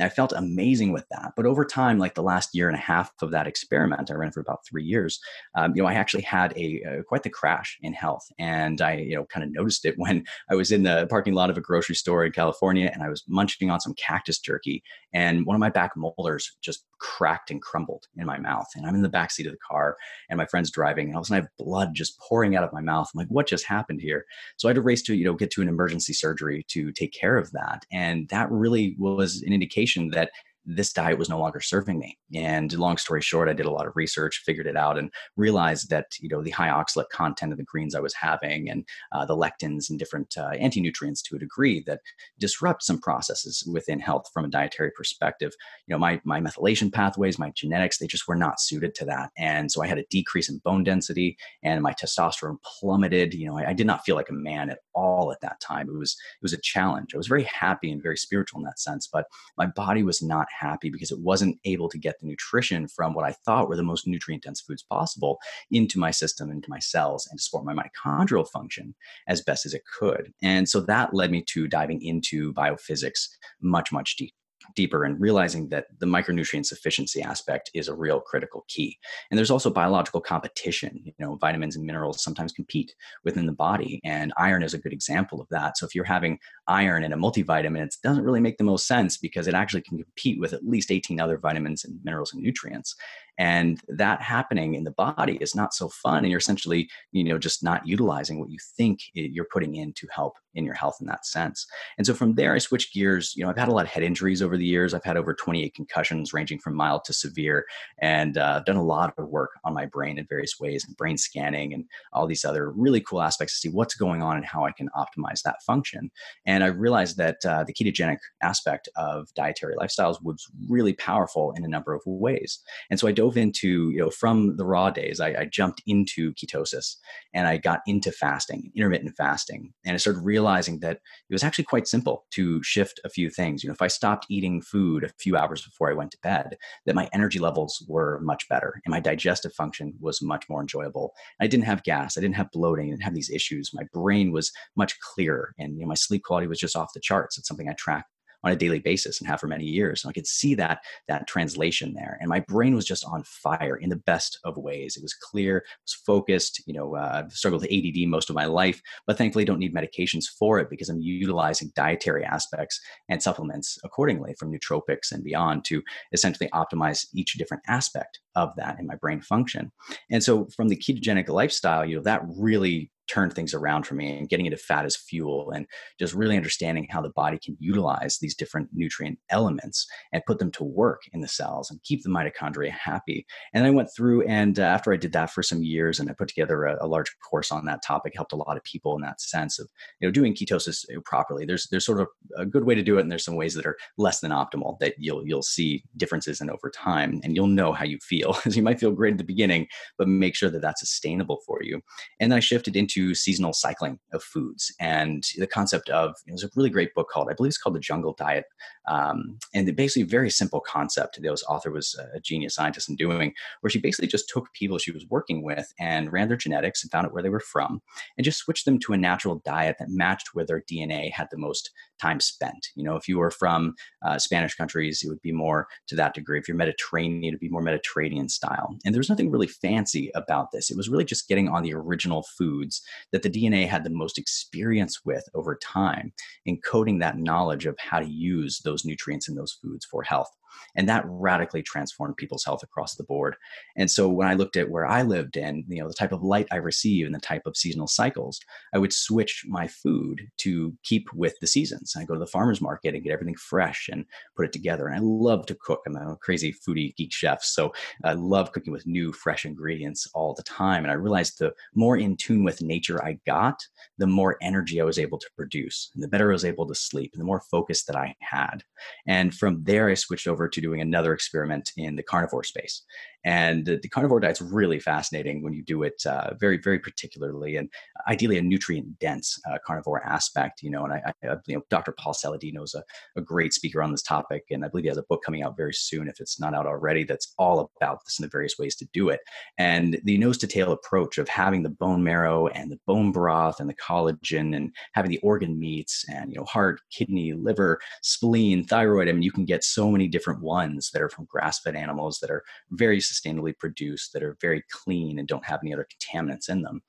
And I felt amazing with that. But over time, like the last year and a half of that experiment, I ran for about three years. Um, you know, I actually had a, a, quite the crash in health, and I you know kind of noticed it [LAUGHS] when I was in the parking lot of a grocery store in California, and I was munching on some cactus jerky, and one of my back molars just cracked and crumbled in my mouth. And I'm in the back seat of the car, and my friend's driving, and all of a sudden I have blood just pouring out of my mouth. I'm like, what just happened here? So I had to race to you know get to an emergency surgery to take care of that, and that really was an indication that this diet was no longer serving me. And long story short, I did a lot of research, figured it out, and realized that you know the high oxalate content of the greens I was having, and uh, the lectins and different uh, anti nutrients to a degree that disrupt some processes within health from a dietary perspective. You know, my my methylation pathways, my genetics, they just were not suited to that, and so I had a decrease in bone density, and my testosterone plummeted. You know, I, I did not feel like a man at all at that time. It was it was a challenge. I was very happy and very spiritual in that sense, but my body was not happy because it wasn't able to get the nutrition from what I thought were the most nutrient dense foods possible into my system, into my cells, and to support my mitochondrial function as best as it could. And so that led me to diving into biophysics much, much deeper deeper and realizing that the micronutrient sufficiency aspect is a real critical key. And there's also biological competition. You know, vitamins and minerals sometimes compete within the body, and iron is a good example of that. So if you're having iron in a multivitamin, it doesn't really make the most sense because it actually can compete with at least 18 other vitamins and minerals and nutrients and that happening in the body is not so fun and you're essentially you know just not utilizing what you think you're putting in to help in your health in that sense. And so from there i switched gears you know i've had a lot of head injuries over the years. I've had over 28 concussions ranging from mild to severe and uh, i've done a lot of work on my brain in various ways and brain scanning and all these other really cool aspects to see what's going on and how i can optimize that function. And i realized that uh, the ketogenic aspect of dietary lifestyles was really powerful in a number of ways. And so i dove dove into, you know, from the raw days, I, I jumped into ketosis and I got into fasting, intermittent fasting. And I started realizing that it was actually quite simple to shift a few things. You know, if I stopped eating food a few hours before I went to bed, that my energy levels were much better and my digestive function was much more enjoyable. I didn't have gas, I didn't have bloating, I didn't have these issues. My brain was much clearer and you know, my sleep quality was just off the charts. It's something I track on a daily basis and have for many years. And I could see that that translation there. And my brain was just on fire in the best of ways. It was clear, it was focused. You know, uh, I've struggled with ADD most of my life, but thankfully don't need medications for it because I'm utilizing dietary aspects and supplements accordingly from nootropics and beyond to essentially optimize each different aspect of that in my brain function. And so from the ketogenic lifestyle, you know, that really turned things around for me and getting into fat as fuel and just really understanding how the body can utilize these different nutrient elements and put them to work in the cells and keep the mitochondria happy. And I went through and uh, after I did that for some years and I put together a, a, large course on that topic, helped a lot of people in that sense of you know doing ketosis properly. There's there's sort of a good way to do it and there's some ways that are less than optimal that you'll you'll see differences in over time and you'll know how you feel. [LAUGHS] You might feel great at the beginning, but make sure that that's sustainable for you. And I shifted into seasonal cycling of foods and the concept of it was a really great book called I believe it's called The Jungle Diet, um, and basically a very simple concept. The author was a genius scientist in doing, where she basically just took people she was working with and ran their genetics and found out where they were from, and just switched them to a natural diet that matched where their DNA had the most time spent. You know, if you were from uh, Spanish countries, it would be more to that degree. If you're Mediterranean, it'd be more Mediterranean style. And there was nothing really fancy about this. It was really just getting on the original foods that the DNA had the most experience with over time, encoding that knowledge of how to use those nutrients in those foods for health. And that radically transformed people's health across the board. And so when I looked at where I lived and you know the type of light I receive and the type of seasonal cycles, I would switch my food to keep with the seasons. I go to the farmer's market and get everything fresh and put it together. And I love to cook. I'm a crazy foodie geek chef. So I love cooking with new, fresh ingredients all the time. And I realized the more in tune with nature I got, the more energy I was able to produce, and the better I was able to sleep, and the more focus that I had. And from there, I switched over to doing another experiment in the carnivore space. And the, the carnivore diet's really fascinating when you do it uh, very, very particularly and ideally a nutrient dense uh, carnivore aspect. You know, and I, I, you know, Dr. Paul Saladino is a, a great speaker on this topic, and I believe he has a book coming out very soon, if it's not out already, that's all about this and the various ways to do it. And the nose to tail approach of having the bone marrow and the bone broth and the collagen and having the organ meats and you know heart, kidney, liver, spleen, thyroid. I mean, you can get so many different ones that are from grass-fed animals that are very sustainably produced, that are very clean and don't have any other contaminants in them.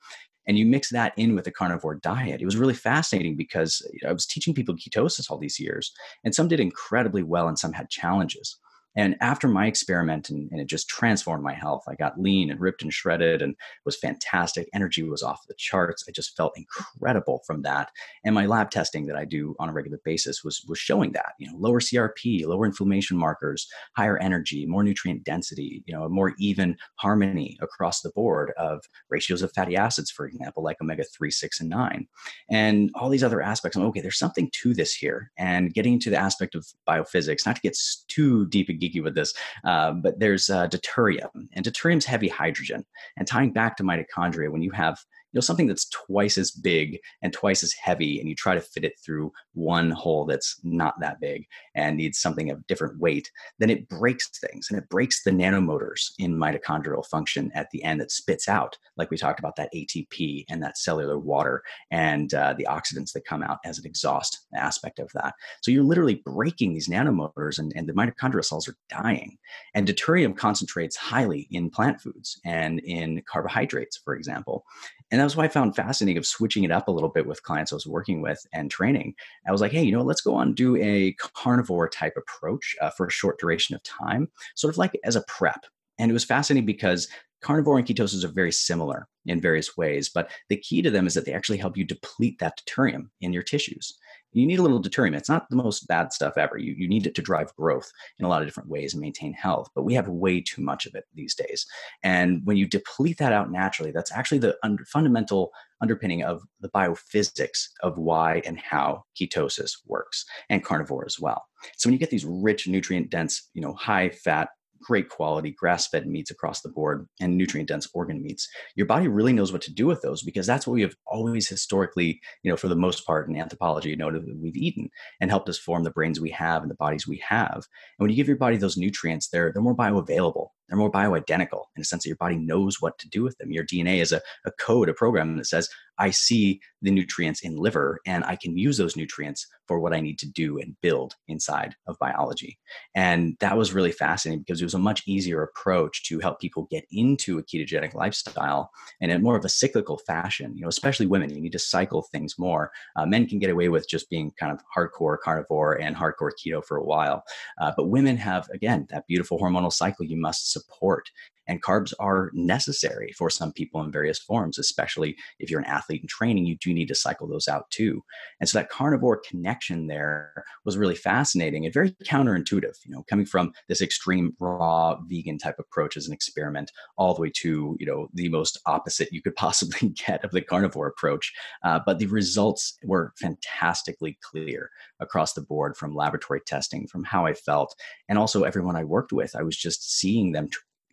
And you mix that in with a carnivore diet. It was really fascinating because I was teaching people ketosis all these years, and some did incredibly well and some had challenges. And after my experiment, and, and, it just transformed my health, I got lean and ripped and shredded and was fantastic. Energy was off the charts. I just felt incredible from that. And my lab testing that I do on a regular basis was, was showing that, you know, lower CRP, lower inflammation markers, higher energy, more nutrient density, you know, a more even harmony across the board of ratios of fatty acids, for example, like omega 3, 6, and 9. And all these other aspects. I'm okay, there's something to this here. And getting to the aspect of biophysics, not to get too deep geeky with this, uh, but there's uh, deuterium, and deuterium's heavy hydrogen. And tying back to mitochondria, when you have you know something that's twice as big and twice as heavy and you try to fit it through one hole that's not that big and needs something of different weight then it breaks things and it breaks the nanomotors in mitochondrial function at the end that spits out like we talked about that atp and that cellular water and uh, the oxidants that come out as an exhaust aspect of that. So you're literally breaking these nanomotors and, and the mitochondrial cells are dying. And deuterium concentrates highly in plant foods and in carbohydrates for example and that was why I found fascinating of switching it up a little bit with clients I was working with and training. I was like, hey, you know, let's go on do a carnivore type approach uh, for a short duration of time, sort of like as a prep. And it was fascinating because carnivore and ketosis are very similar in various ways, but the key to them is that they actually help you deplete that deuterium in your tissues you need a little deuterium. It's not the most bad stuff ever. You, you need it to drive growth in a lot of different ways and maintain health, but we have way too much of it these days. And when you deplete that out naturally, that's actually the under, fundamental underpinning of the biophysics of why and how ketosis works and carnivore as well. So when you get these rich, nutrient dense, you know, high fat great quality grass fed meats across the board and nutrient dense organ meats, your body really knows what to do with those because that's what we have always historically, you know, for the most part in anthropology, noted that we've eaten and helped us form the brains we have and the bodies we have. And when you give your body those nutrients, they're, they're more bioavailable they're more bioidentical in a sense that your body knows what to do with them. Your DNA is a, a code, a program that says, I see the nutrients in liver and I can use those nutrients for what I need to do and build inside of biology. And that was really fascinating because it was a much easier approach to help people get into a ketogenic lifestyle and in more of a cyclical fashion. You know, especially women, you need to cycle things more. Uh, men can get away with just being kind of hardcore carnivore and hardcore keto for a while, uh, but women have again that beautiful hormonal cycle you must support support. And carbs are necessary for some people in various forms, especially if you're an athlete in training, you do need to cycle those out too. And so that carnivore connection there was really fascinating and very counterintuitive, you know, coming from this extreme raw vegan type approach as an experiment all the way to, you know, the most opposite you could [LAUGHS] possibly get of the carnivore approach. Uh, but the results were fantastically clear across the board from laboratory testing, from how I felt, and also everyone I worked with. I was just seeing them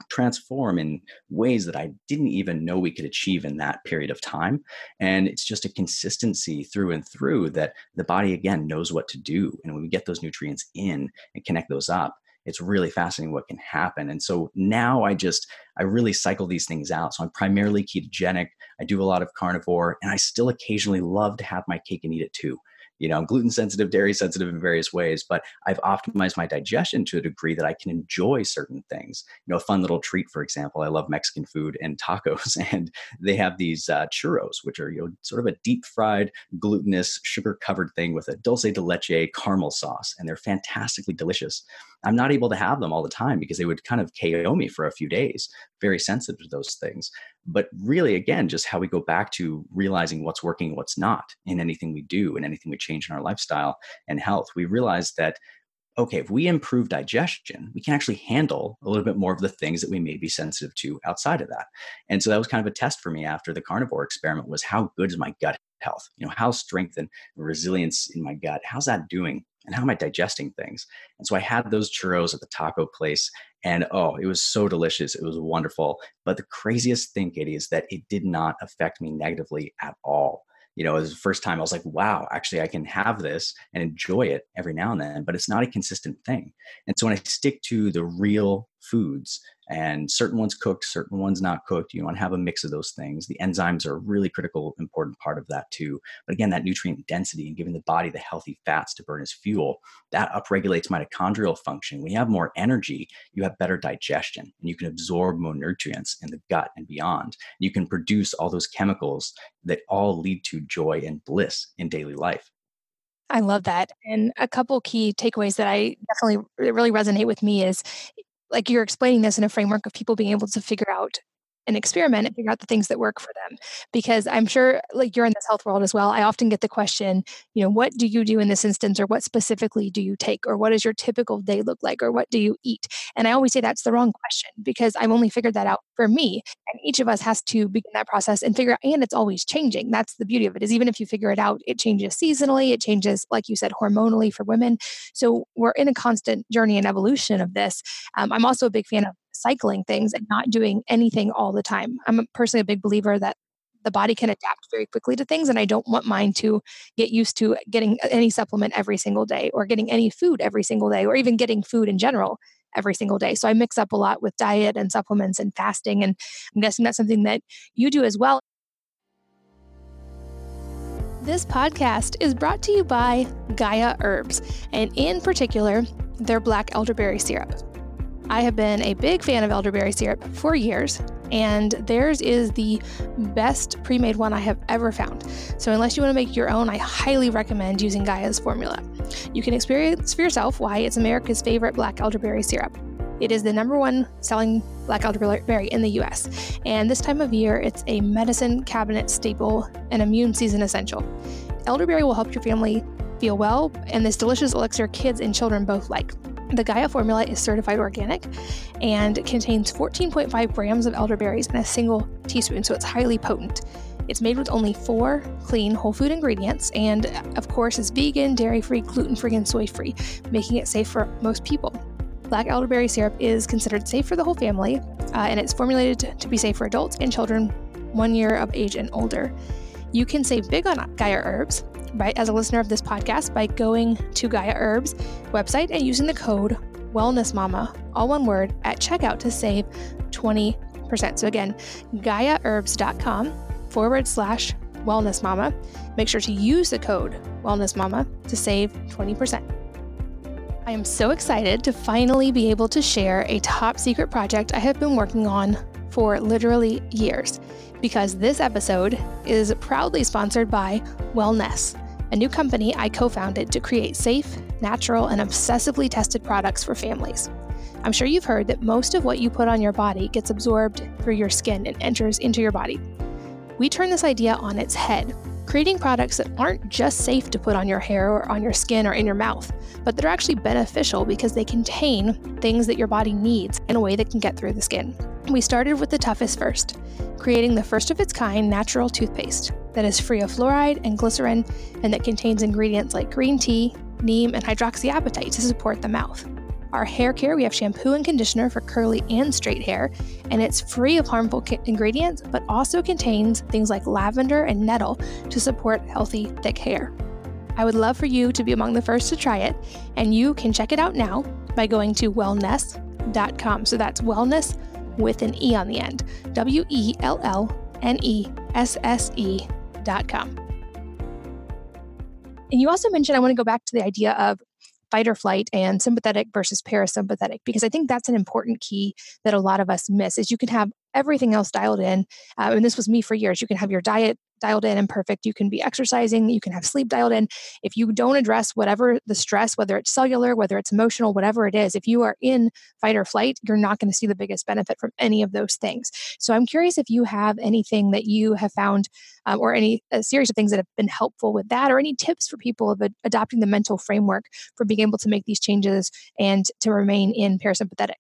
transform in ways that I didn't even know we could achieve in that period of time. And it's just a consistency through and through that the body, again, knows what to do. And when we get those nutrients in and connect those up, it's really fascinating what can happen. And so now I just, I really cycle these things out. So I'm primarily ketogenic. I do a lot of carnivore, and I still occasionally love to have my cake and eat it too you know, I'm gluten sensitive, dairy sensitive in various ways, but I've optimized my digestion to a degree that I can enjoy certain things. You know, a fun little treat, for example, I love Mexican food and tacos, [LAUGHS] and they have these uh, churros, which are, you know, sort of a deep fried, glutinous, sugar covered thing with a dulce de leche caramel sauce, and they're fantastically delicious. I'm not able to have them all the time because they would kind of KO me for a few days. Very sensitive to those things. But really, again, just how we go back to realizing what's working, what's not in anything we do and anything we change in our lifestyle and health. We realize that okay, if we improve digestion, we can actually handle a little bit more of the things that we may be sensitive to outside of that. And so that was kind of a test for me after the carnivore experiment was how good is my gut health? You know, how strength and resilience in my gut, how's that doing? And how am I digesting things? And so I had those churros at the taco place, and oh, it was so delicious. It was wonderful. But the craziest thing, Katie, is that it did not affect me negatively at all. You know, it was the first time I was like, wow, actually, I can have this and enjoy it every now and then, but it's not a consistent thing. And so when I stick to the real foods and certain ones cooked, certain ones not cooked. You want to have a mix of those things. The enzymes are a really critical, important part of that too. But again, that nutrient density and giving the body the healthy fats to burn as fuel, that upregulates mitochondrial function. When you have more energy, you have better digestion and you can absorb more nutrients in the gut and beyond. You can produce all those chemicals that all lead to joy and bliss in daily life.
I love that. And a couple key takeaways that I definitely really resonate with me is like you're explaining this in a framework of people being able to figure out and experiment and figure out the things that work for them because i'm sure like you're in this health world as well i often get the question you know what do you do in this instance or what specifically do you take or what does your typical day look like or what do you eat? And i always say that's the wrong question because i've only figured that out for me and each of us has to begin that process and figure out and it's always changing that's the beauty of it is even if you figure it out it changes seasonally it changes like you said hormonally for women. So we're in a constant journey and evolution of this um, i'm also a big fan of cycling things and not doing anything all the time. I'm personally a big believer that the body can adapt very quickly to things and i don't want mine to get used to getting any supplement every single day or getting any food every single day or even getting food in general every single day. So i mix up a lot with diet and supplements and fasting and i'm guessing that's something that you do as well. This podcast is brought to you by gaia herbs and in particular their black elderberry syrup I have been a big fan of elderberry syrup for years, and theirs is the best pre made one I have ever found. So, unless you want to make your own, I highly recommend using Gaia's formula. You can experience for yourself why it's America's favorite black elderberry syrup. It is the number one selling black elderberry in the US, and this time of year, it's a medicine cabinet staple and immune season essential. Elderberry will help your family feel well, and this delicious elixir kids and children both like. The Gaia formula is certified organic and contains 14.5 grams of elderberries in a single teaspoon, so it's highly potent. It's made with only four clean whole food ingredients and, of course, is vegan, dairy free, gluten free, and soy free, making it safe for most people. Black elderberry syrup is considered safe for the whole family, uh, and it's formulated to be safe for adults and children one year of age and older. You can save big on Gaia herbs by, as a listener of this podcast by going to Gaia Herbs website and using the code Wellness Mama, all one word, at checkout to save 20%. So again, GaiaHerbs.com forward slash Wellness Mama. Make sure to use the code Wellness Mama to save 20%. I am so excited to finally be able to share a top secret project I have been working on for literally years because this episode is proudly sponsored by Wellnesse, a new company I co founded to create safe, natural, and obsessively tested products for families. I'm sure you've heard that most of what you put on your body gets absorbed through your skin and enters into your body. We turn this idea on its head, creating products that aren't just safe to put on your hair or on your skin or in your mouth, but that are actually beneficial because they contain things that your body needs in a way that can get through the skin. We started with the toughest first, creating the first of its kind natural toothpaste that is free of fluoride and glycerin and that contains ingredients like green tea, neem, and hydroxyapatite to support the mouth. Our hair care, we have shampoo and conditioner for curly and straight hair, and it's free of harmful ingredients, but also contains things like lavender and nettle to support healthy, thick hair. I would love for you to be among the first to try it, and you can check it out now by going to wellnesse.com. So that's wellness with an E on the end. W E L L N E S S E dot com. And you also mentioned I want to go back to the idea of fight or flight and sympathetic versus parasympathetic because i think that's an important key that a lot of us miss is you can have everything else dialed in uh, and this was me for years you can have your diet dialed in and perfect. You can be exercising you can have sleep dialed in. If you don't address whatever the stress whether it's cellular whether it's emotional whatever it is if you are in fight or flight you're not going to see the biggest benefit from any of those things. So i'm curious if you have anything that you have found um, or any series of things that have been helpful with that or any tips for people of adopting the mental framework for being able to make these changes and to remain in parasympathetic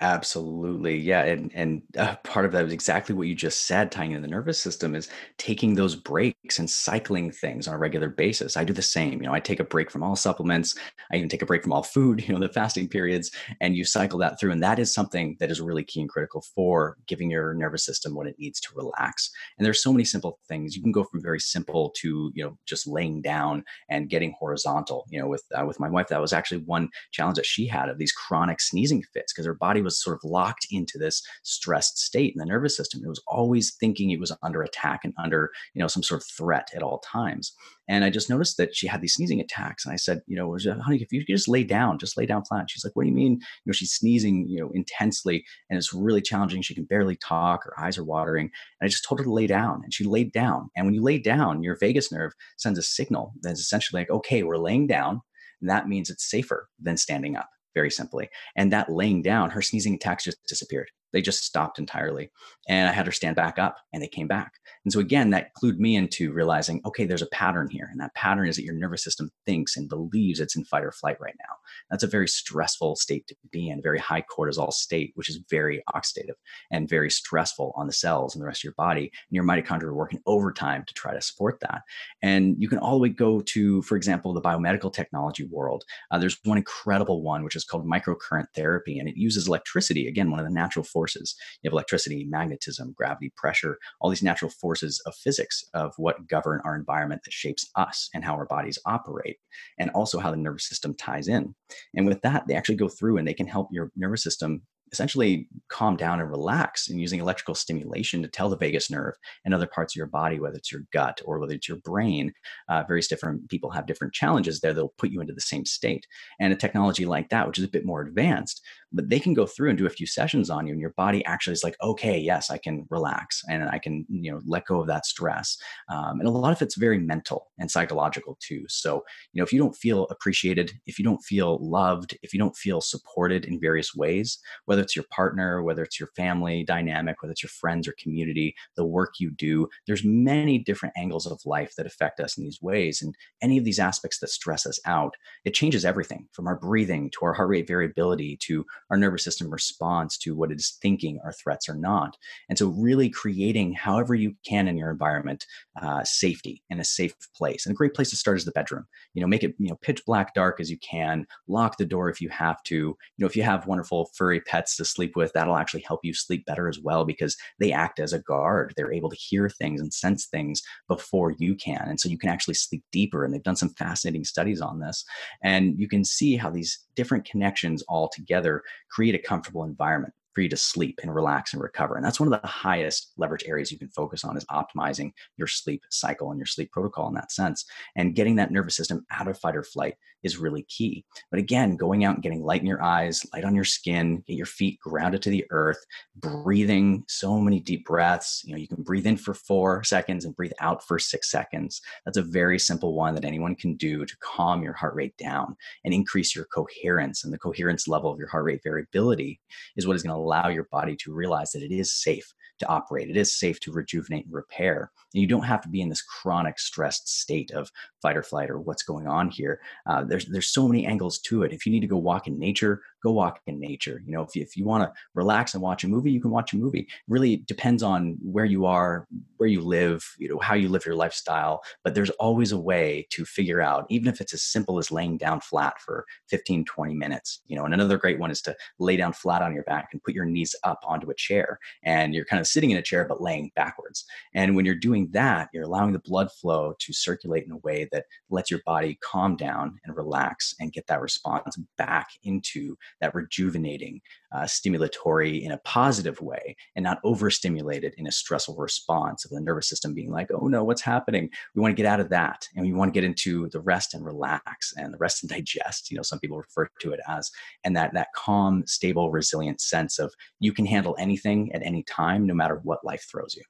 Absolutely. Yeah. And and uh, part of that was exactly what you just said, tying in the nervous system is taking those breaks and cycling things on a regular basis. I do the same. You know, I take a break from all supplements. I even take a break from all food, [LAUGHS] you know, the fasting periods, and you cycle that through. And that is something that is really key and critical for giving your nervous system what it needs to relax. And there's so many simple things. You can go from very simple to, you know, just laying down and getting horizontal. You know, with uh, with my wife, that was actually one challenge that she had of these chronic sneezing fits because her body was sort of locked into this stressed state in the nervous system. It was always thinking it was under attack and under, you know, some sort of threat at all times. And I just noticed that she had these sneezing attacks. And I said, you know, honey, if you just lay down, just lay down flat. She's like, what do you mean? You know, she's sneezing, you know, intensely and it's really challenging. She can barely talk. Her eyes are watering. And I just told her to lay down and she laid down. And when you lay down, your vagus nerve sends a signal that's essentially like, okay, we're laying down. And that means it's safer than standing up very simply. And that laying down, her sneezing attacks just disappeared. They just stopped entirely. And I had her stand back up and they came back. And so again, that clued me into realizing, okay, there's a pattern here. And that pattern is that your nervous system thinks and believes it's in fight or flight right now. That's a very stressful state to be in, very high cortisol state, which is very oxidative and very stressful on the cells and the rest of your body. And your mitochondria are working overtime to try to support that. And you can all the way go to, for example, the biomedical technology world. Uh, there's one incredible one, which is called microcurrent therapy, and it uses electricity, again, one of the natural. You have electricity, magnetism, gravity, pressure, all these natural forces of physics of what govern our environment that shapes us and how our bodies operate, and also how the nervous system ties in. And with that, they actually go through and they can help your nervous system essentially calm down and relax and using electrical stimulation to tell the vagus nerve and other parts of your body, whether it's your gut or whether it's your brain. Uh, various different people have different challenges there that'll put you into the same state. And a technology like that, which is a bit more advanced, but they can go through and do a few sessions on you, and your body actually is like, okay, yes, I can relax and I can, you know, let go of that stress. Um, and a lot of it's very mental and psychological too. So, you know, if you don't feel appreciated, if you don't feel loved, if you don't feel supported in various ways, whether it's your partner, whether it's your family dynamic, whether it's your friends or community, the work you do. There's many different angles of life that affect us in these ways. And any of these aspects that stress us out, it changes everything from our breathing to our heart rate variability to our nervous system responds to what it is thinking our threats or not. And so, really creating however you can in your environment uh, safety and a safe place. And a great place to start is the bedroom. You know, make it you know pitch black dark as you can. Lock the door if you have to. You know, if you have wonderful furry pets to sleep with, that'll actually help you sleep better as well because they act as a guard. They're able to hear things and sense things before you can. And so you can actually sleep deeper. And they've done some fascinating studies on this. And you can see how these different connections all together create a comfortable environment for you to sleep and relax and recover. And that's one of the highest leverage areas you can focus on is optimizing your sleep cycle and your sleep protocol in that sense. And getting that nervous system out of fight or flight is really key. But again, going out and getting light in your eyes, light on your skin, get your feet grounded to the earth, breathing so many deep breaths. You know, you can breathe in for four seconds and breathe out for six seconds. That's a very simple one that anyone can do to calm your heart rate down and increase your coherence. And the coherence level of your heart rate variability is what is going to allow your body to realize that it is safe to operate. It is safe to rejuvenate and repair. And you don't have to be in this chronic stressed state of fight or flight or what's going on here. Uh, there's there's so many angles to it. If you need to go walk in nature, go walk in nature. You know, if you, if you want to relax and watch a movie, you can watch a movie. It really depends on where you are, where you live, you know, how you live your lifestyle. But there's always a way to figure out, even if it's as simple as laying down flat for 15, 20 minutes. You know, and another great one is to lay down flat on your back and put your knees up onto a chair. And you're kind of sitting in a chair, but laying backwards. And when you're doing that, you're allowing the blood flow to circulate in a way that lets your body calm down and relax and get that response back into that rejuvenating, uh, stimulatory in a positive way and not overstimulated in a stressful response of the nervous system being like, oh no, what's happening? We want to get out of that. And we want to get into the rest and relax and the rest and digest, you know, some people refer to it as, and that, that calm, stable, resilient sense of you can handle anything at any time, no matter what life throws you.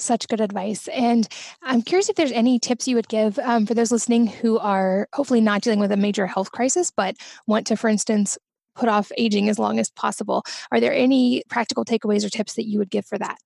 Such good advice. And I'm curious if there's any tips you would give um, for those listening who are hopefully not dealing with a major health crisis, but want to, for instance, put off aging as long as possible. Are there any practical takeaways or tips that you would give for that?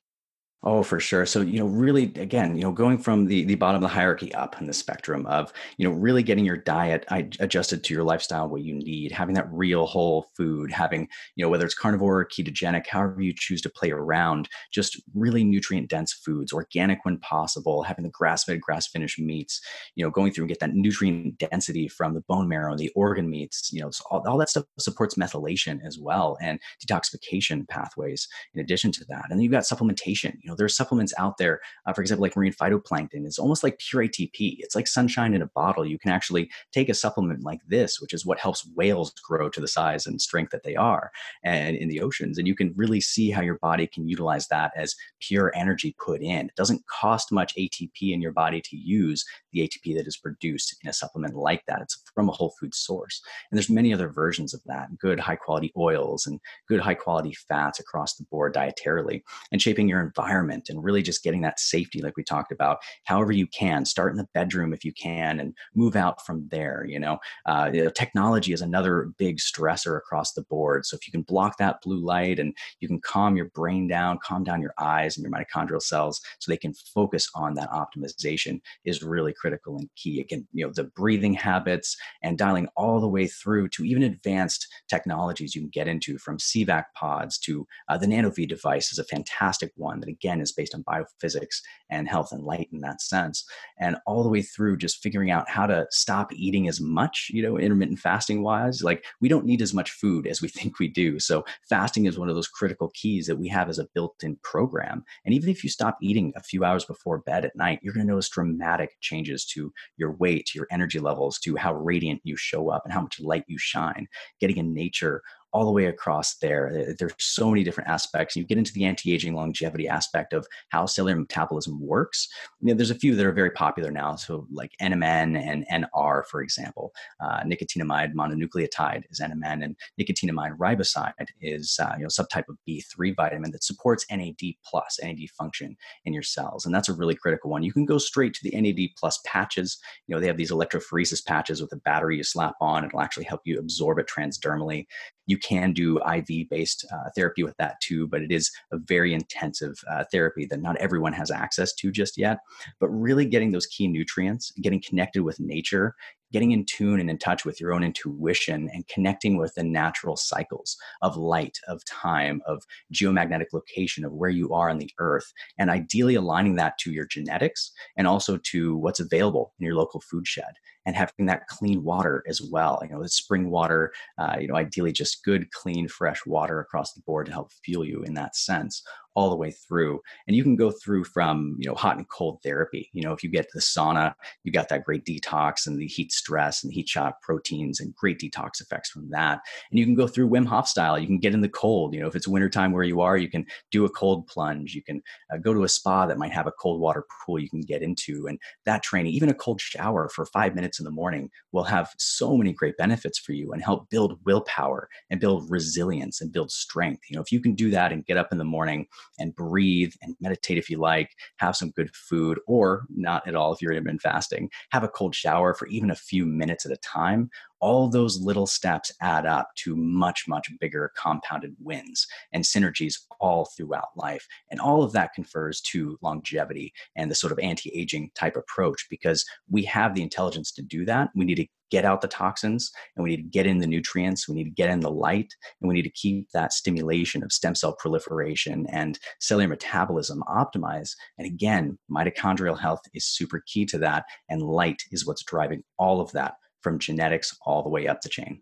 Oh, for sure. So, you know, really, again, you know, going from the the bottom of the hierarchy up in the spectrum of, you know, really getting your diet adjusted to your lifestyle, what you need, having that real whole food, having, you know, whether it's carnivore or ketogenic, however you choose to play around, just really nutrient dense foods, organic when possible, having the grass fed, grass finished meats, you know, going through and get that nutrient density from the bone marrow, the organ meats, you know, so all, all that stuff supports methylation as well and detoxification pathways in addition to that. And then you've got supplementation, you know know, there's supplements out there, uh, for example, like marine phytoplankton. It's almost like pure ATP. It's like sunshine in a bottle. You can actually take a supplement like this, which is what helps whales grow to the size and strength that they are, and in the oceans. And you can really see how your body can utilize that as pure energy put in. It doesn't cost much ATP in your body to use the ATP that is produced in a supplement like that. It's from a whole food source. And there's many other versions of that. Good high quality oils and good high quality fats across the board dietarily and shaping your environment environment and really just getting that safety like we talked about however you can start in the bedroom if you can and move out from there you know, uh, technology is another big stressor across the board. So if you can block that blue light and you can calm your brain down calm down your eyes and your mitochondrial cells so they can focus on that optimization is really critical and key. Again you know the breathing habits and dialing all the way through to even advanced technologies you can get into from CVAC pods to uh, the NanoV device is a fantastic one that again again is based on biophysics and health and light in that sense. And all the way through just figuring out how to stop eating as much you know intermittent fasting wise like we don't need as much food as we [LAUGHS] think we do. So fasting is one of those critical keys that we have as a built-in program. And even if you stop eating a few hours before bed at night you're going to notice dramatic changes to your weight to your energy levels to how radiant you show up and how much light you shine. Getting in nature all the way across there. There's so many different aspects. You get into the anti-aging longevity aspect of how cellular metabolism works. You know, there's a few that are very popular now. So like NMN and NR, for example, uh, nicotinamide mononucleotide is NMN, and nicotinamide riboside is uh, you know subtype of B3 vitamin that supports NAD plus NAD function in your cells, and that's a really critical one. You can go straight to the NAD plus patches. You know they have these electrophoresis patches with a battery you slap on. It'll actually help you absorb it transdermally. You can do IV based uh, therapy with that too, but it is a very intensive uh, therapy that not everyone has access to just yet. But really getting those key nutrients, getting connected with nature, getting in tune and in touch with your own intuition and connecting with the natural cycles of light, of time, of geomagnetic location, of where you are on the earth, and ideally aligning that to your genetics and also to what's available in your local food shed and having that clean water as well. You know, the spring water, uh, you know, ideally just good, clean, fresh water across the board to help fuel you in that sense all the way through. And you can go through from, you know, hot and cold therapy. You know, if you get to the sauna, you got that great detox and the heat stress and the heat shock proteins and great detox effects from that. And you can go through Wim Hof style. You can get in the cold. You know, if it's wintertime where you are, you can do a cold plunge. You can uh, go to a spa that might have a cold water pool you can get into. And that training, even a cold shower for five minutes in the morning, will have so many great benefits for you and help build willpower and build resilience and build strength. You know, if you can do that and get up in the morning and breathe and meditate if you like, have some good food, or not at all if you're intermittent fasting, have a cold shower for even a few minutes at a time, all those little steps add up to much, much bigger compounded wins and synergies all throughout life. And all of that confers to longevity and the sort of anti aging type approach because we have the intelligence to do that. We need to get out the toxins and we need to get in the nutrients, we need to get in the light, and we need to keep that stimulation of stem cell proliferation and cellular metabolism optimized. And again, mitochondrial health is super key to that, and light is what's driving all of that from genetics all the way up the chain.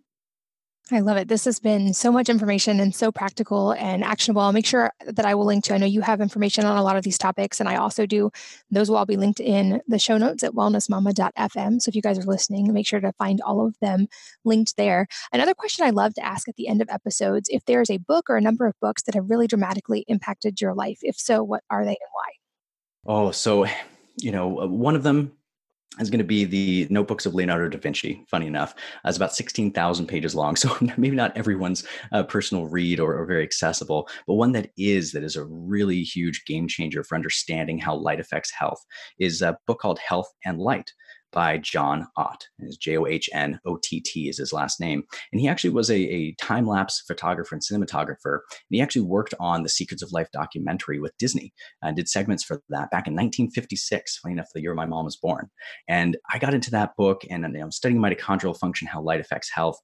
I love it. This has been so much information and so practical and actionable. I'll make sure that I will link to. I know you have information on a lot of these topics, and I also do. Those will all be linked in the show notes at wellnessmama.fm. So if you guys are listening, make sure to find all of them linked there. Another question I love to ask at the end of episodes if there's a book or a number of books that have really dramatically impacted your life. If so, what are they and why?
Oh, so, you know, uh, one of them is going to be the notebooks of leonardo da vinci funny enough. Uh, it's about 16000 pages long [LAUGHS] so maybe not everyone's uh, personal read or, or, very accessible but one that is that is a really huge game changer for understanding how light affects health is a book called health and light by John Ott. His J O H N O T T is his last name. And he actually was a, a time lapse photographer and cinematographer. And he actually worked on the Secrets of Life documentary with Disney and did segments for that back in 1956, funny enough, the year my mom was born. And I got into that book and you know, studying mitochondrial function, how light affects health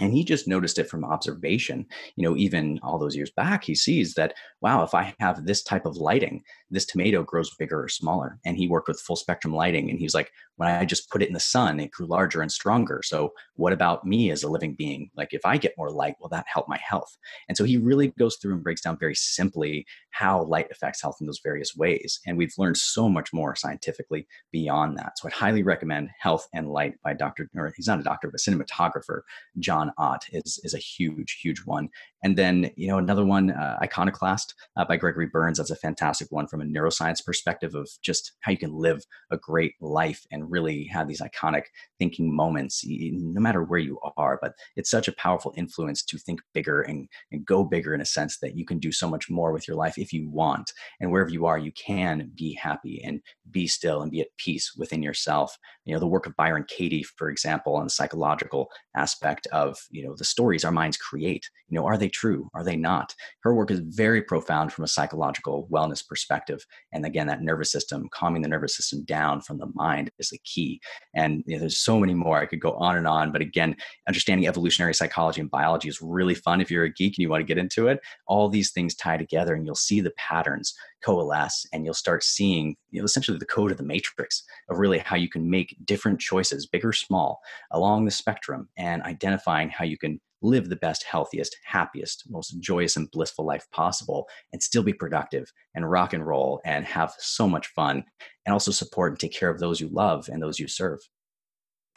and he just noticed it from observation. You know even all those years back he sees that wow if i have this type of lighting this tomato grows bigger or smaller. And he worked with full spectrum lighting and he's like when i just put it in the sun it grew larger and stronger. So what about me as a living being? Like if i get more light will that help my health? And so he really goes through and breaks down very simply how light affects health in those various ways. And we've learned so much more scientifically beyond that. So i'd highly recommend health and light by dr or he's not a doctor but cinematographer john John Ott is is a huge, huge one. And then you know another one, uh, Iconoclast uh, by Gregory Berns. That's a fantastic one from a neuroscience perspective of just how you can live a great life and really have these iconic thinking moments, no matter where you are. But it's such a powerful influence to think bigger and, and go bigger in a sense that you can do so much more with your life if you want. And wherever you are, you can be happy and be still and be at peace within yourself. You know the work of Byron Katie, for example, on the psychological aspect of you know the stories our minds create you know are they true? Are they not? Her work is very profound from a psychological wellness perspective. And again that nervous system calming the nervous system down from the mind is the key. And you know, there's so many more. I could go on and on. But again understanding evolutionary psychology and biology is really fun. If you're a geek and you want to get into it all these things tie together and you'll see the patterns coalesce and you'll start seeing you know essentially the code of the matrix of really how you can make different choices big or small along the spectrum and identifying how you can live the best healthiest happiest most joyous and blissful life possible and still be productive and rock and roll and have so much fun and also support and take care of those you love and those you serve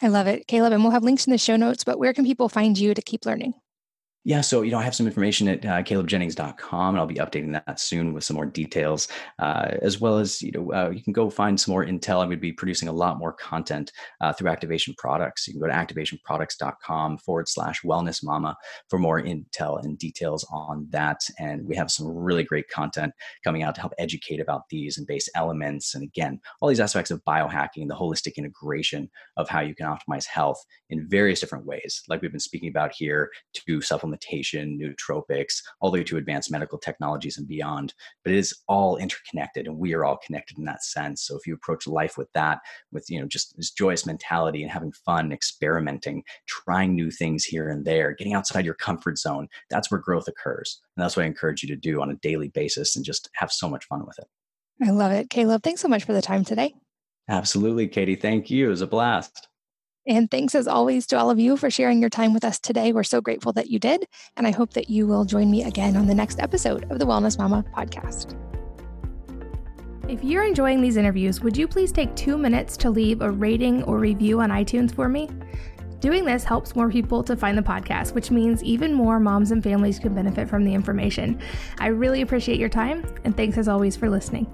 I love it, Caleb. And we'll have links in the show notes, but where can people find you to keep learning?
Yeah, so you know, I have some information at uh, calebjennings.com, and I'll be updating that soon with some more details, uh, as well as you know, uh, you can go find some more intel. I'm going to be producing a lot more content uh, through Activation Products. You can go to activationproducts.com forward slash Wellness Mama for more intel and details on that. And we have some really great content coming out to help educate about these and base elements, and again, all these aspects of biohacking, the holistic integration of how you can optimize health in various different ways, like we've been speaking about here, to supplement supplementation, nootropics, all the way to advanced medical technologies and beyond. But it is all interconnected, and we are all connected in that sense. So if you approach life with that, with you know just this joyous mentality and having fun, experimenting, trying new things here and there, getting outside your comfort zone, that's where growth occurs. And that's what I encourage you to do on a daily basis and just have so much fun with it.
I love it. Caleb, thanks so much for the time today.
Absolutely, Katie. Thank you. It was a blast.
And thanks as always to all of you for sharing your time with us today. We're so grateful that you did. And I hope that you will join me again on the next episode of the Wellness Mama podcast. If you're enjoying these interviews, would you please take two minutes to leave a rating or review on iTunes for me? Doing this helps more people to find the podcast, which means even more moms and families can benefit from the information. I really appreciate your time, and thanks as always for listening.